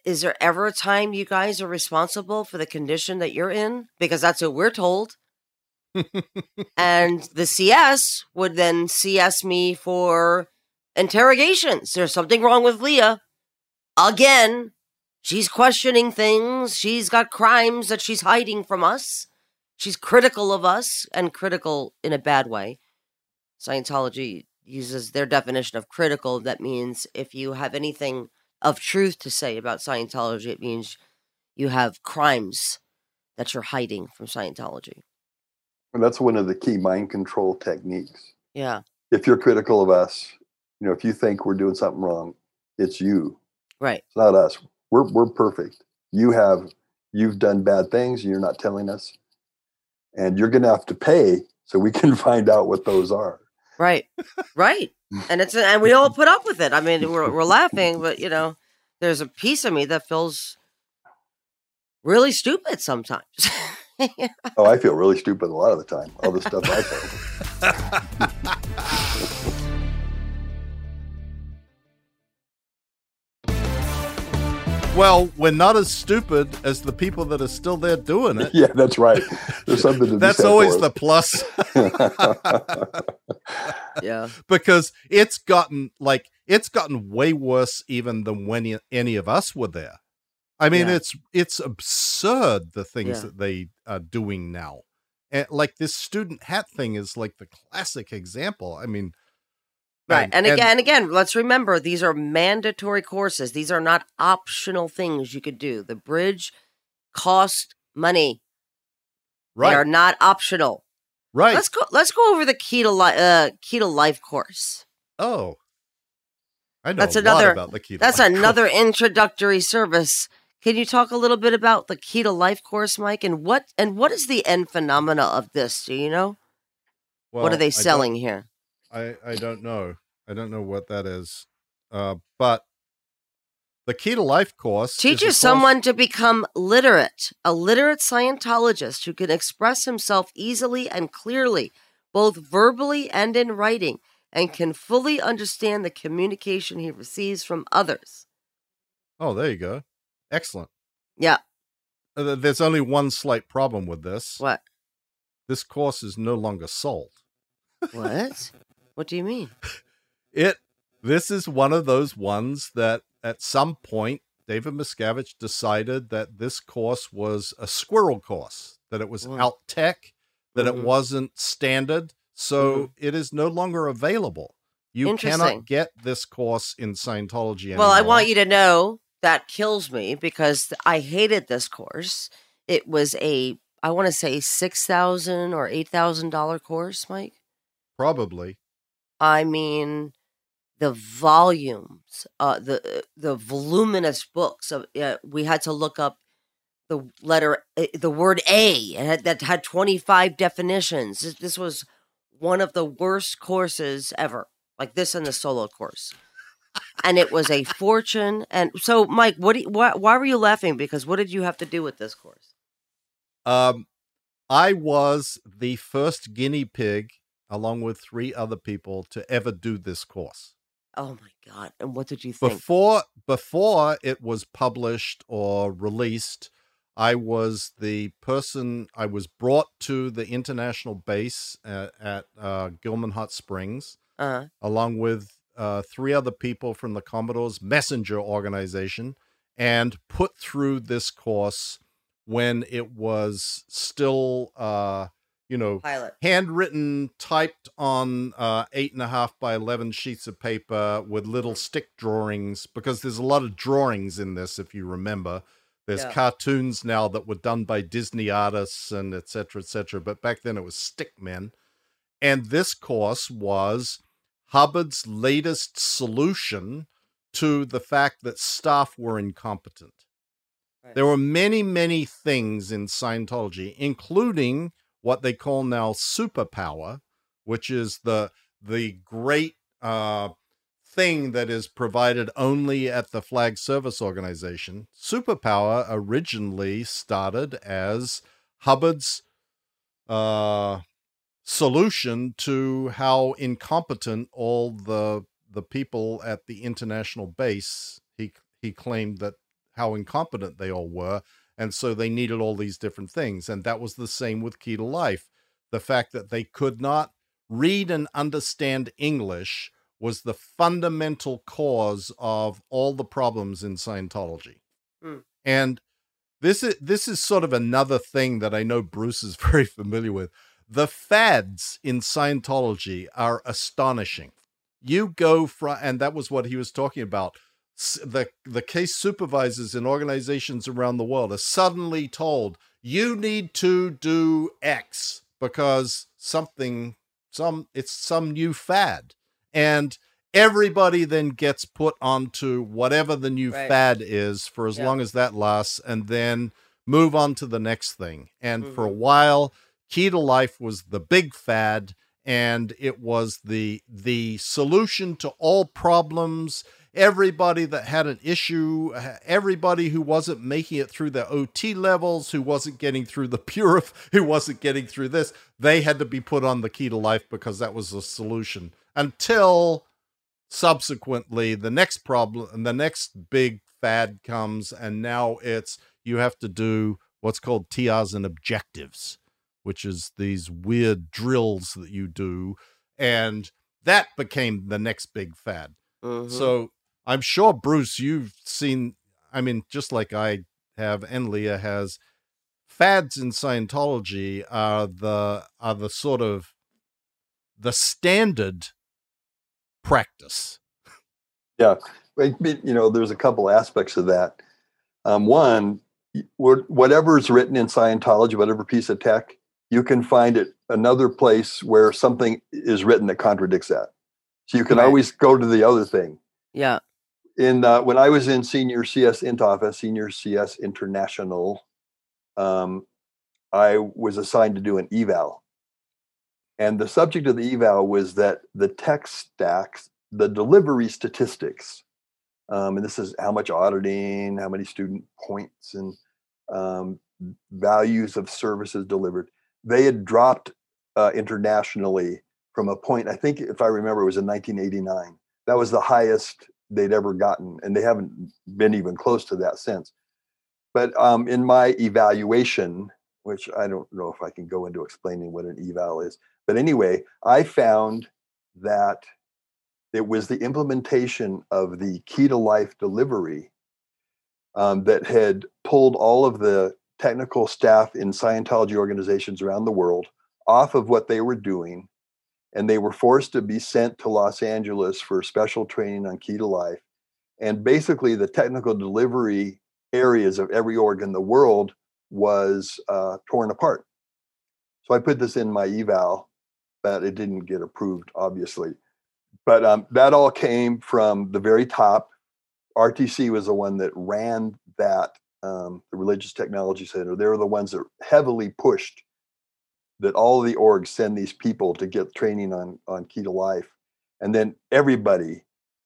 Is there ever a time you guys are responsible for the condition that you're in? Because that's what we're told and the CS would then CS me for interrogations. There's something wrong with Leah. Again, she's questioning things. She's got crimes that she's hiding from us. She's critical of us and critical in a bad way. Scientology uses their definition of critical. That means if you have anything of truth to say about Scientology, it means you have crimes that you're hiding from Scientology. And that's one of the key mind control techniques. Yeah. If you're critical of us, you know, if you think we're doing something wrong, it's you. Right. It's not us. We're we're perfect. You have you've done bad things and you're not telling us. And you're gonna have to pay so we *laughs* can find out what those are. Right. Right. And it's and we all put up with it. I mean, we're we're laughing, but you know, there's a piece of me that feels really stupid sometimes. *laughs* *laughs* Oh, I feel really stupid a lot of the time. All the stuff I say. Well, we're not as stupid as the people that are still there doing it. Yeah, that's right. There's something to That's said always for the plus *laughs* yeah. because it's gotten like it's gotten way worse even than when any of us were there. I mean, Yeah. it's it's absurd the things Yeah. that they are doing now. And like this student hat thing is like the classic example. I mean, Right. and- And, again, and again, let's remember these are mandatory courses. These are not optional things you could do. The bridge cost money. Right. They are not optional. right. Let's go. Let's go over the key to li- uh, key to life course. oh, I know That's another- lot about the key. to That's life. *laughs* another introductory service. Can you talk a little bit about the key to life course, Mike? And what and what is the end phenomena of this? Do you know? what are they I selling here? I, I don't know. I don't know what that is. Uh, but the key to life course Teaches course- someone to become literate, a literate Scientologist who can express himself easily and clearly, both verbally and in writing, and can fully understand the communication he receives from others. Oh, there you go. Excellent. Yeah. Uh, There's only one slight problem with this. What? This course is no longer sold. What? what do you mean? *laughs* It. This is one of those ones that at some point David Miscavige decided that this course was a squirrel course, that it was out tech, that Mhm. it wasn't standard, so Mhm. it is no longer available. You cannot get this course in Scientology anymore. Well, I want you to know that kills me because I hated this course. It was a, I want to say six thousand or eight thousand dollar course, Mike. probably. I mean, the volumes, uh, the the voluminous books of. Uh, we had to look up the letter, uh, the word A, and had, that had twenty five definitions. This, this was one of the worst courses ever, like this in the solo course. And it was a fortune. And so, Mike, what? You, why, why were you laughing? Because what did you have to do with this course? Um, I was the first guinea pig, along with three other people, to ever do this course. Oh my god! And what did you think? Before before it was published or released, I was the person. I was brought to the international base at, at uh, Gilman Hot Springs, Uh, along with uh, three other people from the Commodore's messenger organization, and put through this course when it was still, uh, you know, pilot. handwritten, typed on uh, eight and a half by 11 sheets of paper with little stick drawings, because there's a lot of drawings in this, if you remember. There's Yeah. cartoons now that were done by Disney artists and et cetera, et cetera. But back then it was stick men. And this course was Hubbard's latest solution to the fact that staff were incompetent. Right. There were many, many things in Scientology, including what they call now superpower, which is the the great uh, thing that is provided only at the flag service organization. Superpower originally started as Hubbard's uh, solution to how incompetent all the the people at the international base he he claimed that how incompetent they all were and so they needed all these different things. And that was the same with key to life. The fact that they could not read and understand english was the fundamental cause of all the problems in scientology. Hmm. and this is this is sort of another thing that i know bruce is *laughs* very familiar with the fads in scientology are astonishing you go from and that was what he was talking about the the case supervisors in organizations around the world are suddenly told you need to do x because something some it's some new fad and everybody then gets put onto whatever the new Right. fad is for as Yeah. long as that lasts and then move on to the next thing and for a Mhm. while key to life was the big fad and it was the the solution to all problems. Everybody that had an issue uh, everybody who wasn't making it through the ot levels who wasn't getting through the *laughs* purif who wasn't getting through this they had to be put on the key to life because that was the solution. Until subsequently the next problem and the next big fad comes and now it's you have to do what's called TRs and objectives which is these weird drills that you do and that became the next big fad Mhm. so i'm sure bruce you've seen i mean just like i have and leah has fads in Scientology are the are the sort of the standard practice. Yeah, you know, there's a couple aspects of that. Um, one, whatever is written in Scientology, whatever piece of tech, you can find it another place where something is written that contradicts that. So you can right. always go to the other thing. Yeah. In uh, when I was in senior CS int office, senior CS international, um, I was assigned to do an eval, and the subject of the eval was that the tech stats, the delivery statistics, um, and this is how much auditing, how many student points, and um, values of services delivered. They had dropped uh, internationally from a point, I think, if I remember, it was in 1989. That was the highest they'd ever gotten, and they haven't been even close to that since. But um, in my evaluation, which I don't know if I can go into explaining what an eval is, but anyway, I found that it was the implementation of the key to life delivery um, that had pulled all of the technical staff in Scientology organizations around the world off of what they were doing. And they were forced to be sent to Los Angeles for special training on key to life. And basically, the technical delivery areas of every org in the world was uh, torn apart. So I put this in my eval, but it didn't get approved, obviously. But um, that all came from the very top. RTC was the one that ran that, um, the Religious Technology Center. They were the ones that heavily pushed that all the orgs send these people to get training on on key to life, and then everybody,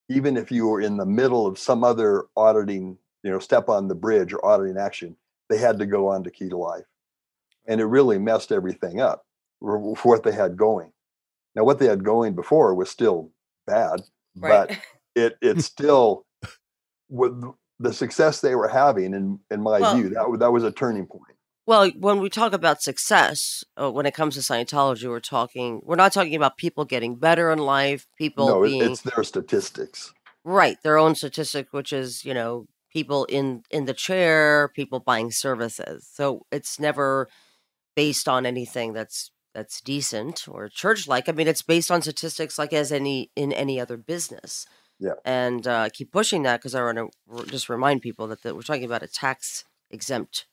even if you were in the middle of some other auditing, you know, step on the bridge or auditing action, they had to go on to key to life, and it really messed everything up for, for what they had going. Now, what they had going before was still bad, right. but it it *laughs* still with the success they were having in in my well, view that that was a turning point. Well, when we talk about success, uh, when it comes to Scientology, we're talking we're not talking about people getting better in life, people no, being it's their statistics. Right, their own statistic which is, you know, people in in the chair, people buying services. So it's never based on anything that's that's decent or church like. I mean, it's based on statistics like as any in any other business. Yeah. And uh, keep pushing that because I want to just remind people that, that we're talking about a tax exempt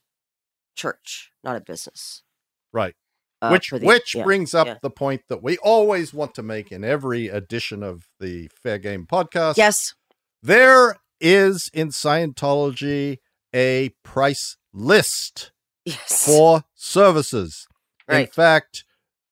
church, not a business. Right. Uh, which the, which yeah, brings up yeah. the point that we always want to make in every edition of the Fair Game podcast. Yes. There is in Scientology a price list yes. for services. Right. In fact,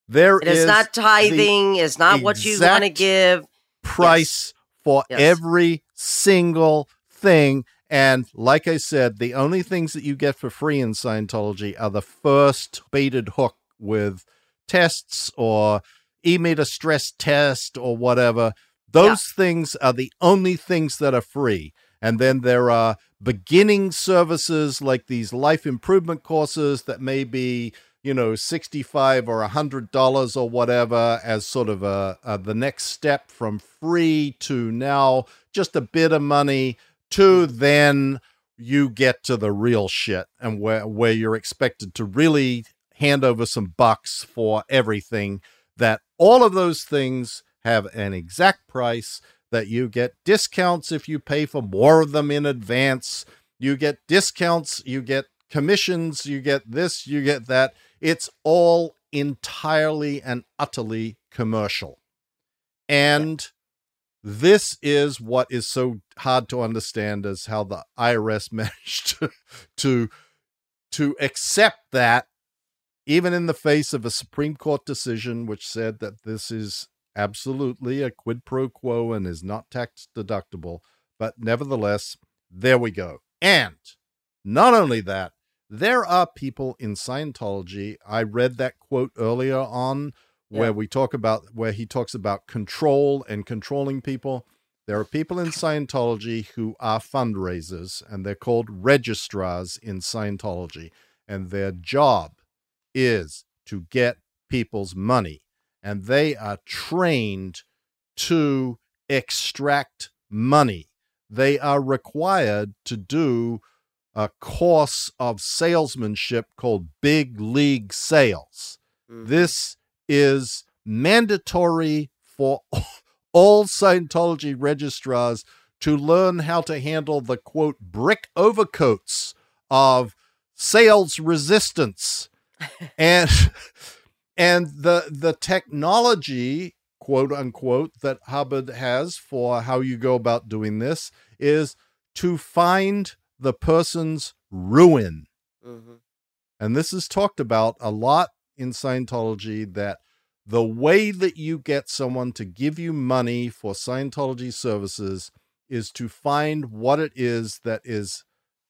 there it is, is not tithing, is not what you want to give. Price yes. For yes. every single thing. And like I said, the only things that you get for free in Scientology are the first baited hook with tests or e-meter stress test or whatever. Those yeah. things are the only things that are free. And then there are beginning services like these life improvement courses that may be you know, 65 or a $100 or whatever as sort of a, a, the next step from free to now just a bit of money to hmm. then you get to the real shit and where where you're expected to really hand over some bucks for everything that all of those things have an exact price that you get discounts if you pay for more of them in advance you get discounts you get commissions you get this you get that it's all entirely and utterly commercial. And this is what is so hard to understand as how the IRS *laughs* managed to, to, to accept that even in the face of a Supreme Court decision which said that this is absolutely a quid pro quo and is not tax deductible. But nevertheless, there we go. And not only that, there are people in Scientology. I read that quote earlier on where yeah. we talk about where he talks about control and controlling people. There are people in Scientology who are fundraisers and they're called registrars in Scientology. And their job is to get people's money. And they are trained to extract money. They are required to do a course of salesmanship called Big League Sales. Mhm. This is mandatory for *laughs* all Scientology registrars to learn how to handle the quote brick overcoats of sales resistance *laughs* and and the the technology quote unquote that Hubbard has for how you go about doing this is to find the person's ruin Mhm. and this is talked about a lot in Scientology that the way that you get someone to give you money for Scientology services is to find what it is that is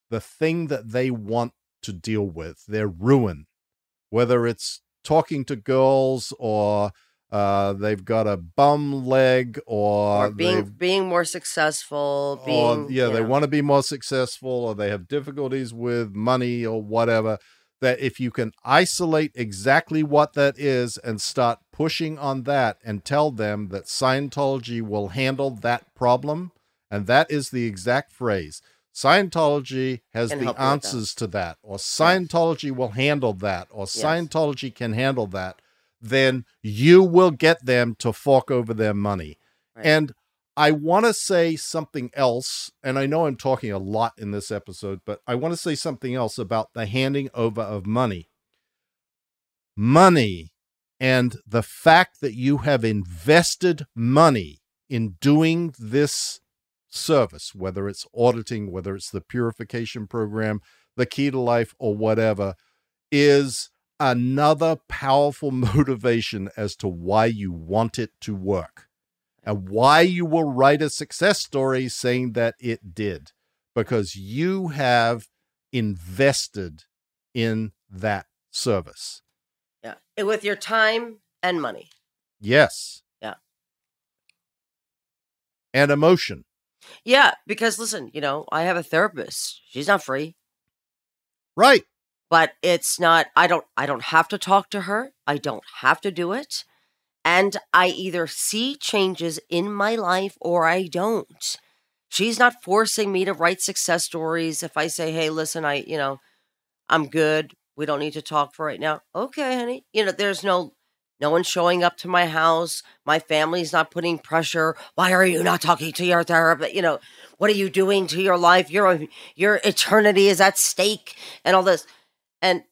the thing that they want to deal with, their ruin, whether it's talking to girls or uh, they've got a bum leg or, or being being more successful, or yeah, they know, want to be more successful or they have difficulties with money or whatever. That if you can isolate exactly what that is and start pushing on that and tell them that Scientology will handle that problem, and that is the exact phrase. Scientology has the with that. answers to that, or Scientology will handle that, or Yes. Scientology can handle that, then you will get them to fork over their money. Right. And I want to say something else, and I know I'm talking a lot in this episode, but I want to say something else about the handing over of money. Money and the fact that you have invested money in doing this service, whether it's auditing, whether it's the purification program, the key to life, or whatever, is another powerful *laughs* motivation as to why you want it to work and why you will write a success story saying that it did because you have invested in that service. yeah, with your time and money. Yes. Yeah. And emotion. Yeah, because listen, you know, I have a therapist. She's not free, Right. But it's not I don't I don't have to talk to her. I don't have to do it. And I either see changes in my life or I don't. She's not forcing me to write success stories if I say, "Hey, listen, I, you know, I'm good. We don't need to talk for right now." Okay, honey. You know, there's no no one showing up to my house. My family's not putting pressure. Why are you not talking to your therapist? You know, what are you doing to your life? Your your eternity is at stake and all this. And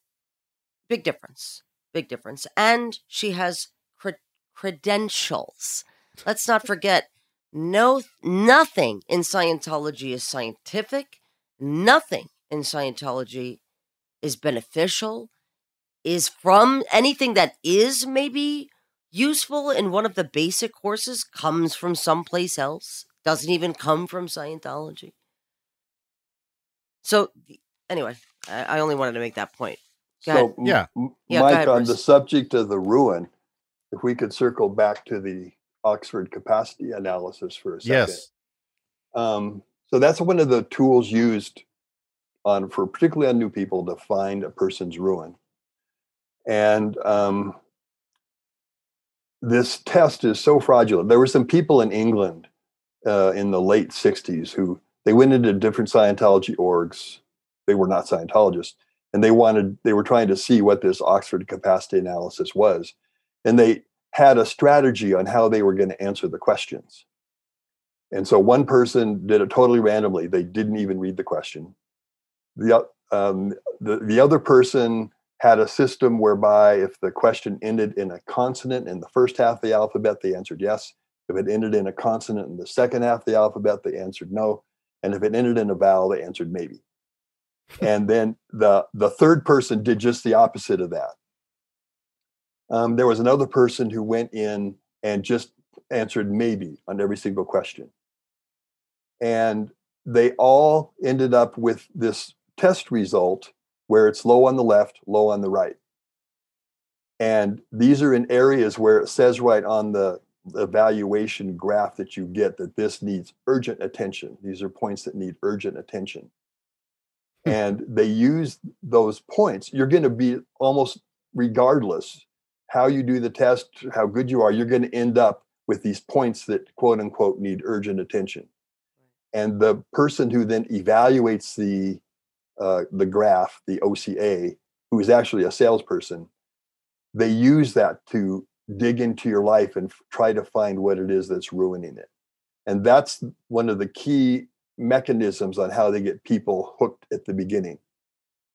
big difference. Big difference. And she has cre- credentials. Let's not forget no nothing in Scientology is scientific. Nothing in Scientology is beneficial is from anything that is maybe useful in one of the basic courses comes from someplace else doesn't even come from scientology so anyway i, I only wanted to make that point Go. So, m- Yeah. m- Yeah, Mike, ahead, on the subject of the ruin, if we could circle back to the Oxford capacity analysis for a second. Yes. Um, so that's one of the tools used on for particularly on new people to find a person's ruin. And um, this test is so fraudulent. There were some people in England uh, in the late '60s who they went into different Scientology orgs. They were not Scientologists, and they wanted they were trying to see what this Oxford capacity analysis was, and they had a strategy on how they were going to answer the questions. And so one person did it totally randomly. They didn't even read the question. The, um, the, the other person had a system whereby if the question ended in a consonant in the first half of the alphabet, they answered yes. If it ended in a consonant in the second half of the alphabet, they answered no. And if it ended in a vowel, they answered maybe. And then the, the third person did just the opposite of that. Um, there was another person who went in and just answered maybe on every single question. And they all ended up with this test result where it's low on the left, low on the right. And these are in areas where it says right on the evaluation graph that you get that this needs urgent attention. These are points that need urgent attention. And they use those points. You're going to be almost regardless how you do the test, how good you are, you're going to end up with these points that quote unquote need urgent attention. And the person who then evaluates the uh, the graph, the OCA, who is actually a salesperson, they use that to dig into your life and f- try to find what it is that's ruining it. And that's one of the key mechanisms on how they get people hooked at the beginning.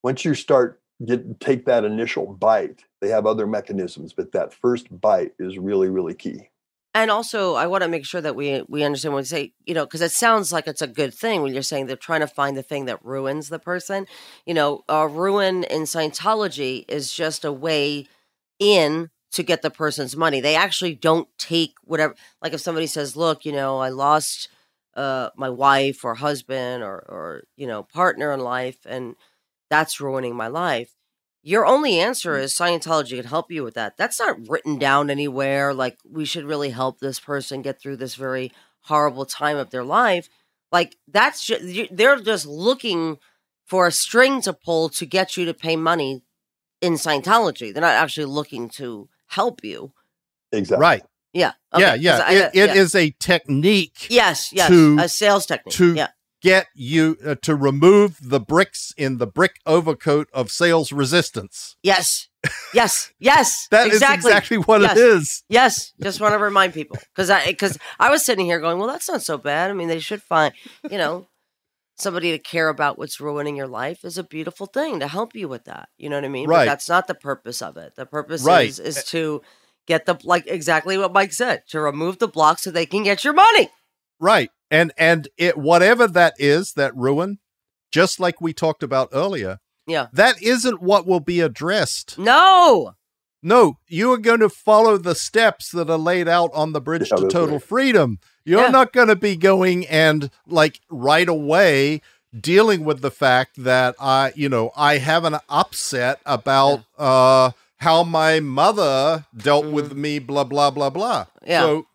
Once you start get take that initial bite, they have other mechanisms, but that first bite is really really key. And also, I want to make sure that we we understand when we say, you know, because it sounds like it's a good thing when you're saying they're trying to find the thing that ruins the person. You know, a ruin in Scientology is just a way in to get the person's money. They actually don't take whatever. Like if somebody says, "Look, you know, I lost uh, my wife or husband or or you know partner in life, and that's ruining my life." Your only answer is Scientology can help you with that. That's not written down anywhere. Like we should really help this person get through this very horrible time of their life. Like that's just, they're just looking for a string to pull to get you to pay money in Scientology. They're not actually looking to help you. Exactly. Right. Yeah. yeah, okay, 'cause yeah. I- It, it yeah. is a technique Yes, yes. to- a sales technique. to yeah. get you uh, to remove the bricks in the brick overcoat of sales resistance. Yes. Yes. Yes. *laughs* That is exactly. exactly what Yes. it is. Yes, just want to remind people because I because I was sitting here going, well, that's not so bad. I mean, they should find, you know, somebody to care about what's ruining your life is a beautiful thing to help you with that. You know what I mean? Right. But that's not the purpose of it. The purpose Right. is is to get the like exactly what Mike said to remove the block so they can get your money. Right. And and it whatever that is, that ruin, just like we talked about earlier, Yeah. that isn't what will be addressed. No. No, you are going to follow the steps that are laid out on the bridge Yeah, to total right. freedom. You're Yeah. not going to be going and like right away dealing with the fact that I, you know, I have an upset about uh how my mother dealt with mm. me blah blah blah blah. Yeah. So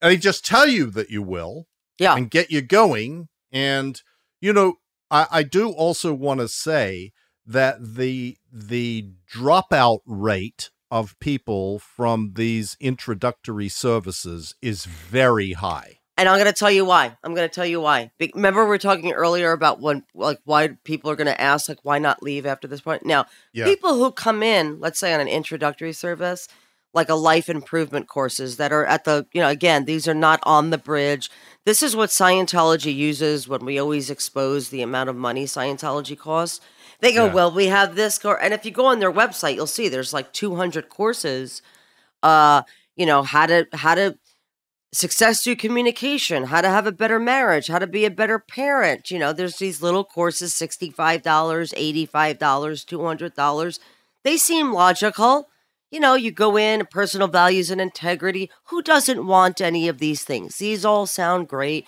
they just tell you that you will Yeah. and get you going. And you know, I, I do also want to say that the the dropout rate of people from these introductory services is very high. And I'm going to tell you why. I'm going to tell you why. Be- Remember, we are talking earlier about when, like, why people are going to ask, like, why not leave after this point? Now, Yeah. people who come in, let's say on an introductory service, like a life improvement courses that are at the, you know, again, these are not on the bridge. This is what Scientology uses when we always expose the amount of money Scientology costs. They go, Yeah. well, we have this course. And if you go on their website, you'll see there's like 200 courses, uh, you know, how to, how to, success through communication, how to have a better marriage, how to be a better parent. You know, there's these little courses $65, $85, $200. They seem logical. You know, you go in, personal values and integrity. Who doesn't want any of these things? These all sound great.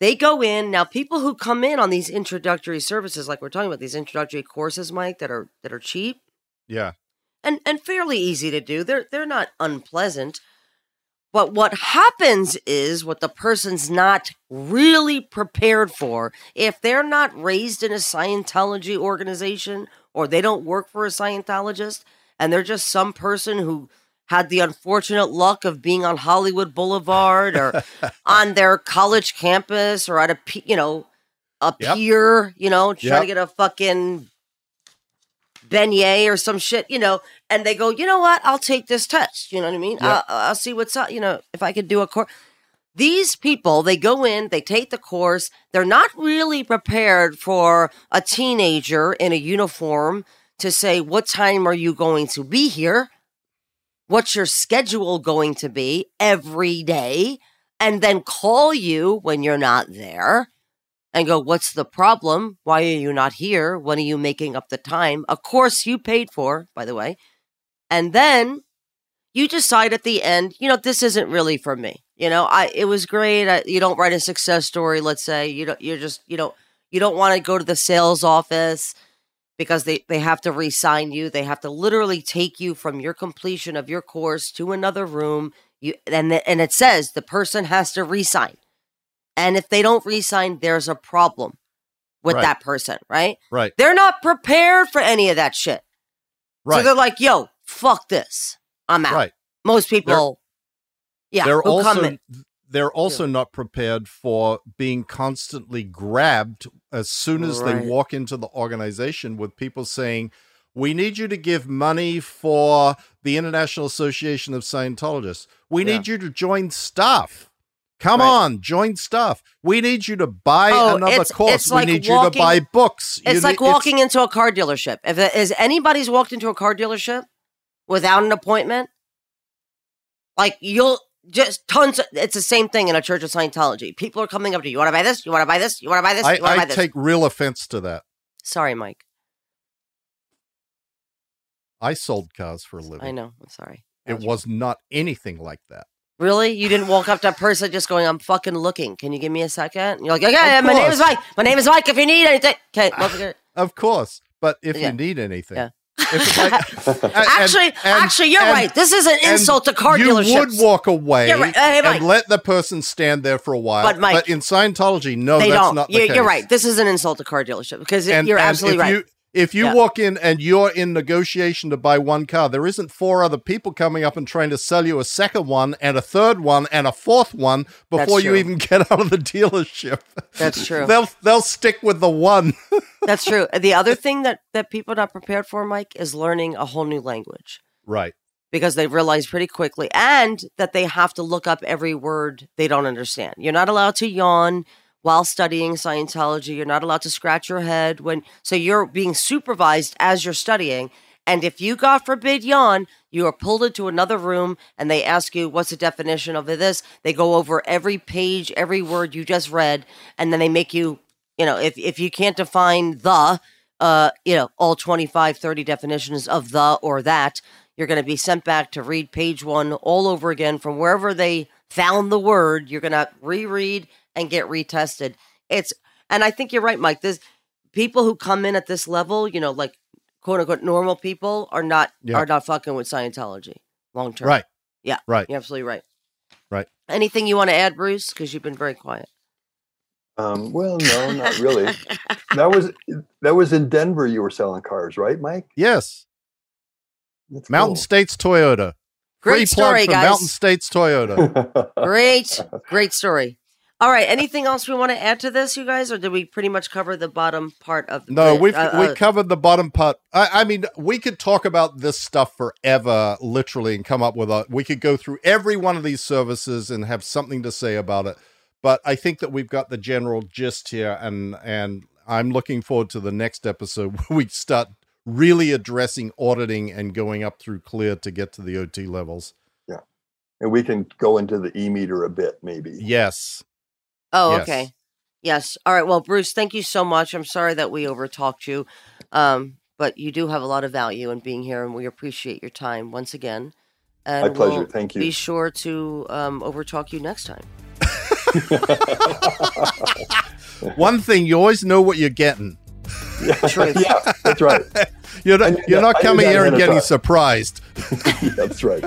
They go in now. People who come in on these introductory services, like we're talking about these introductory courses, Mike, that are that are cheap Yeah. and and fairly easy to do. They're they're not unpleasant. But what happens is what the person's not really prepared for. If they're not raised in a Scientology organization or they don't work for a Scientologist and they're just some person who had the unfortunate luck of being on Hollywood Boulevard or *laughs* on their college campus or at a you know a Yep. pier, you know, trying Yep. to get a fucking beignet or some shit, you know, and they go, you know what? I'll take this test. You know what I mean? Yep. I'll, I'll see what's up. You know, if I could do a course. These people, they go in, they take the course. They're not really prepared for a teenager in a uniform to say, what time are you going to be here? What's your schedule going to be every day? And then call you when you're not there and go, What's the problem? Why are you not here? When are you making up the time? A course you paid for, by the way. And then you decide at the end, you know, this isn't really for me. You know, I it was great. I, you don't write a success story, let's say. You don't you're just you don't you don't want to go to the sales office because they, they have to re-sign you. They have to literally take you from your completion of your course to another room. You and the, and it says the person has to re-sign. And if they don't re-sign, there's a problem with Right. that person, right? Right. They're not prepared for any of that shit. Right. So they're like, "Yo, fuck this. I'm out." right. Most people, yeah, they're who come also in. they're also not prepared for being constantly grabbed as soon as Right. they walk into the organization with people saying, We need you to give money for the International Association of Scientologists. We Yeah. need you to join staff. Come Right. on, join stuff. We need you to buy Oh, another it's- course. it's we like need you to buy books. You It's like need- walking into a car dealership. If is anybody's walked into a car dealership without an appointment, like you'll just tons. Of, it's the same thing in a Church of Scientology. People are coming up to you. You want to buy this? You want to buy this? You want to buy this? I, You want buy I this? take real offense to that. Sorry, Mike. I sold cars for a living. I know. I'm sorry. It was not anything like that. Really? You didn't walk up to a person just going, "I'm fucking looking. Can you give me a second? And you're like, "Okay, yeah, my name is. Mike. My name is Mike. If you need anything, okay." Ah, motherfucker." Of course. But if Yeah. you need anything, Yeah. like- *laughs* and- actually, and- actually, you're and- right. This is an insult to car you dealerships. would walk away right. Hey, and let the person stand there for a while. But, Mike, but in Scientology, no, they that's don't. You're, case. you're right. This is an insult to car dealership because you're absolutely right. You, if you Yeah. walk in and you're in negotiation to buy one car, there isn't four other people coming up and trying to sell you a second one and a third one and a fourth one before you even *laughs* get out of the dealership. That's true. *laughs* they'll they'll stick with the one. *laughs* That's true. The other thing that that people are not prepared for, Mike, is learning a whole new language right. because they realize pretty quickly, and that they have to look up every word they don't understand. You're not allowed to yawn while studying Scientology. You're not allowed to scratch your head when. So you're being supervised as you're studying. And if you, God forbid, yawn, you are pulled into another room and they ask you, What's the definition of this? They go over every page, every word you just read, and then they make you, you know, if, if you can't define the, uh, you know, all 25, 30 definitions of the or that, you're going to be sent back to read page one all over again from wherever they found the word. You're going to reread and get retested. It's, and I think you're right, Mike. This people who come in at this level, you know, like quote unquote normal people, are not Yeah. are not fucking with Scientology long term. Right. Yeah. Right. You're absolutely right. Right. Anything you want to add, Bruce? Because you've been very quiet. Um, well, no, not really. *laughs* that was that was in Denver. You were selling cars, right, Mike? Yes. That's Mountain cool. States Toyota. Free Great plug story, for guys. Mountain States Toyota. *laughs* Great, *laughs* great story. All right. Anything else we want to add to this, you guys, or did we pretty much cover the bottom part of the? No, we've uh, we uh, covered the bottom part. I, I mean, we could talk about this stuff forever, literally, and come up with a. We could go through every one of these services and have something to say about it. But I think that we've got the general gist here, and and I'm looking forward to the next episode *laughs* where we start really addressing auditing and going up through clear to get to the OT levels. Yeah, and we can go into the e meter a bit, maybe. Yes. Oh, Yes. okay. Yes. All right. Well, Bruce, thank you so much. I'm sorry that we overtalked you, um, but you do have a lot of value in being here, and we appreciate your time once again. And My pleasure. we'll Thank Be sure to um, overtalk you next time. *laughs* One thing you always know what you're getting. Truth. *laughs* yeah, that's right. *laughs* You're not, you're that- not coming here and getting time. surprised. that's right.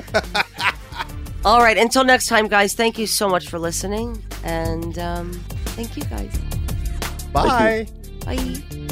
All right. Until next time, guys. Thank you so much for listening, and um, thank you, guys. Bye. you. Bye.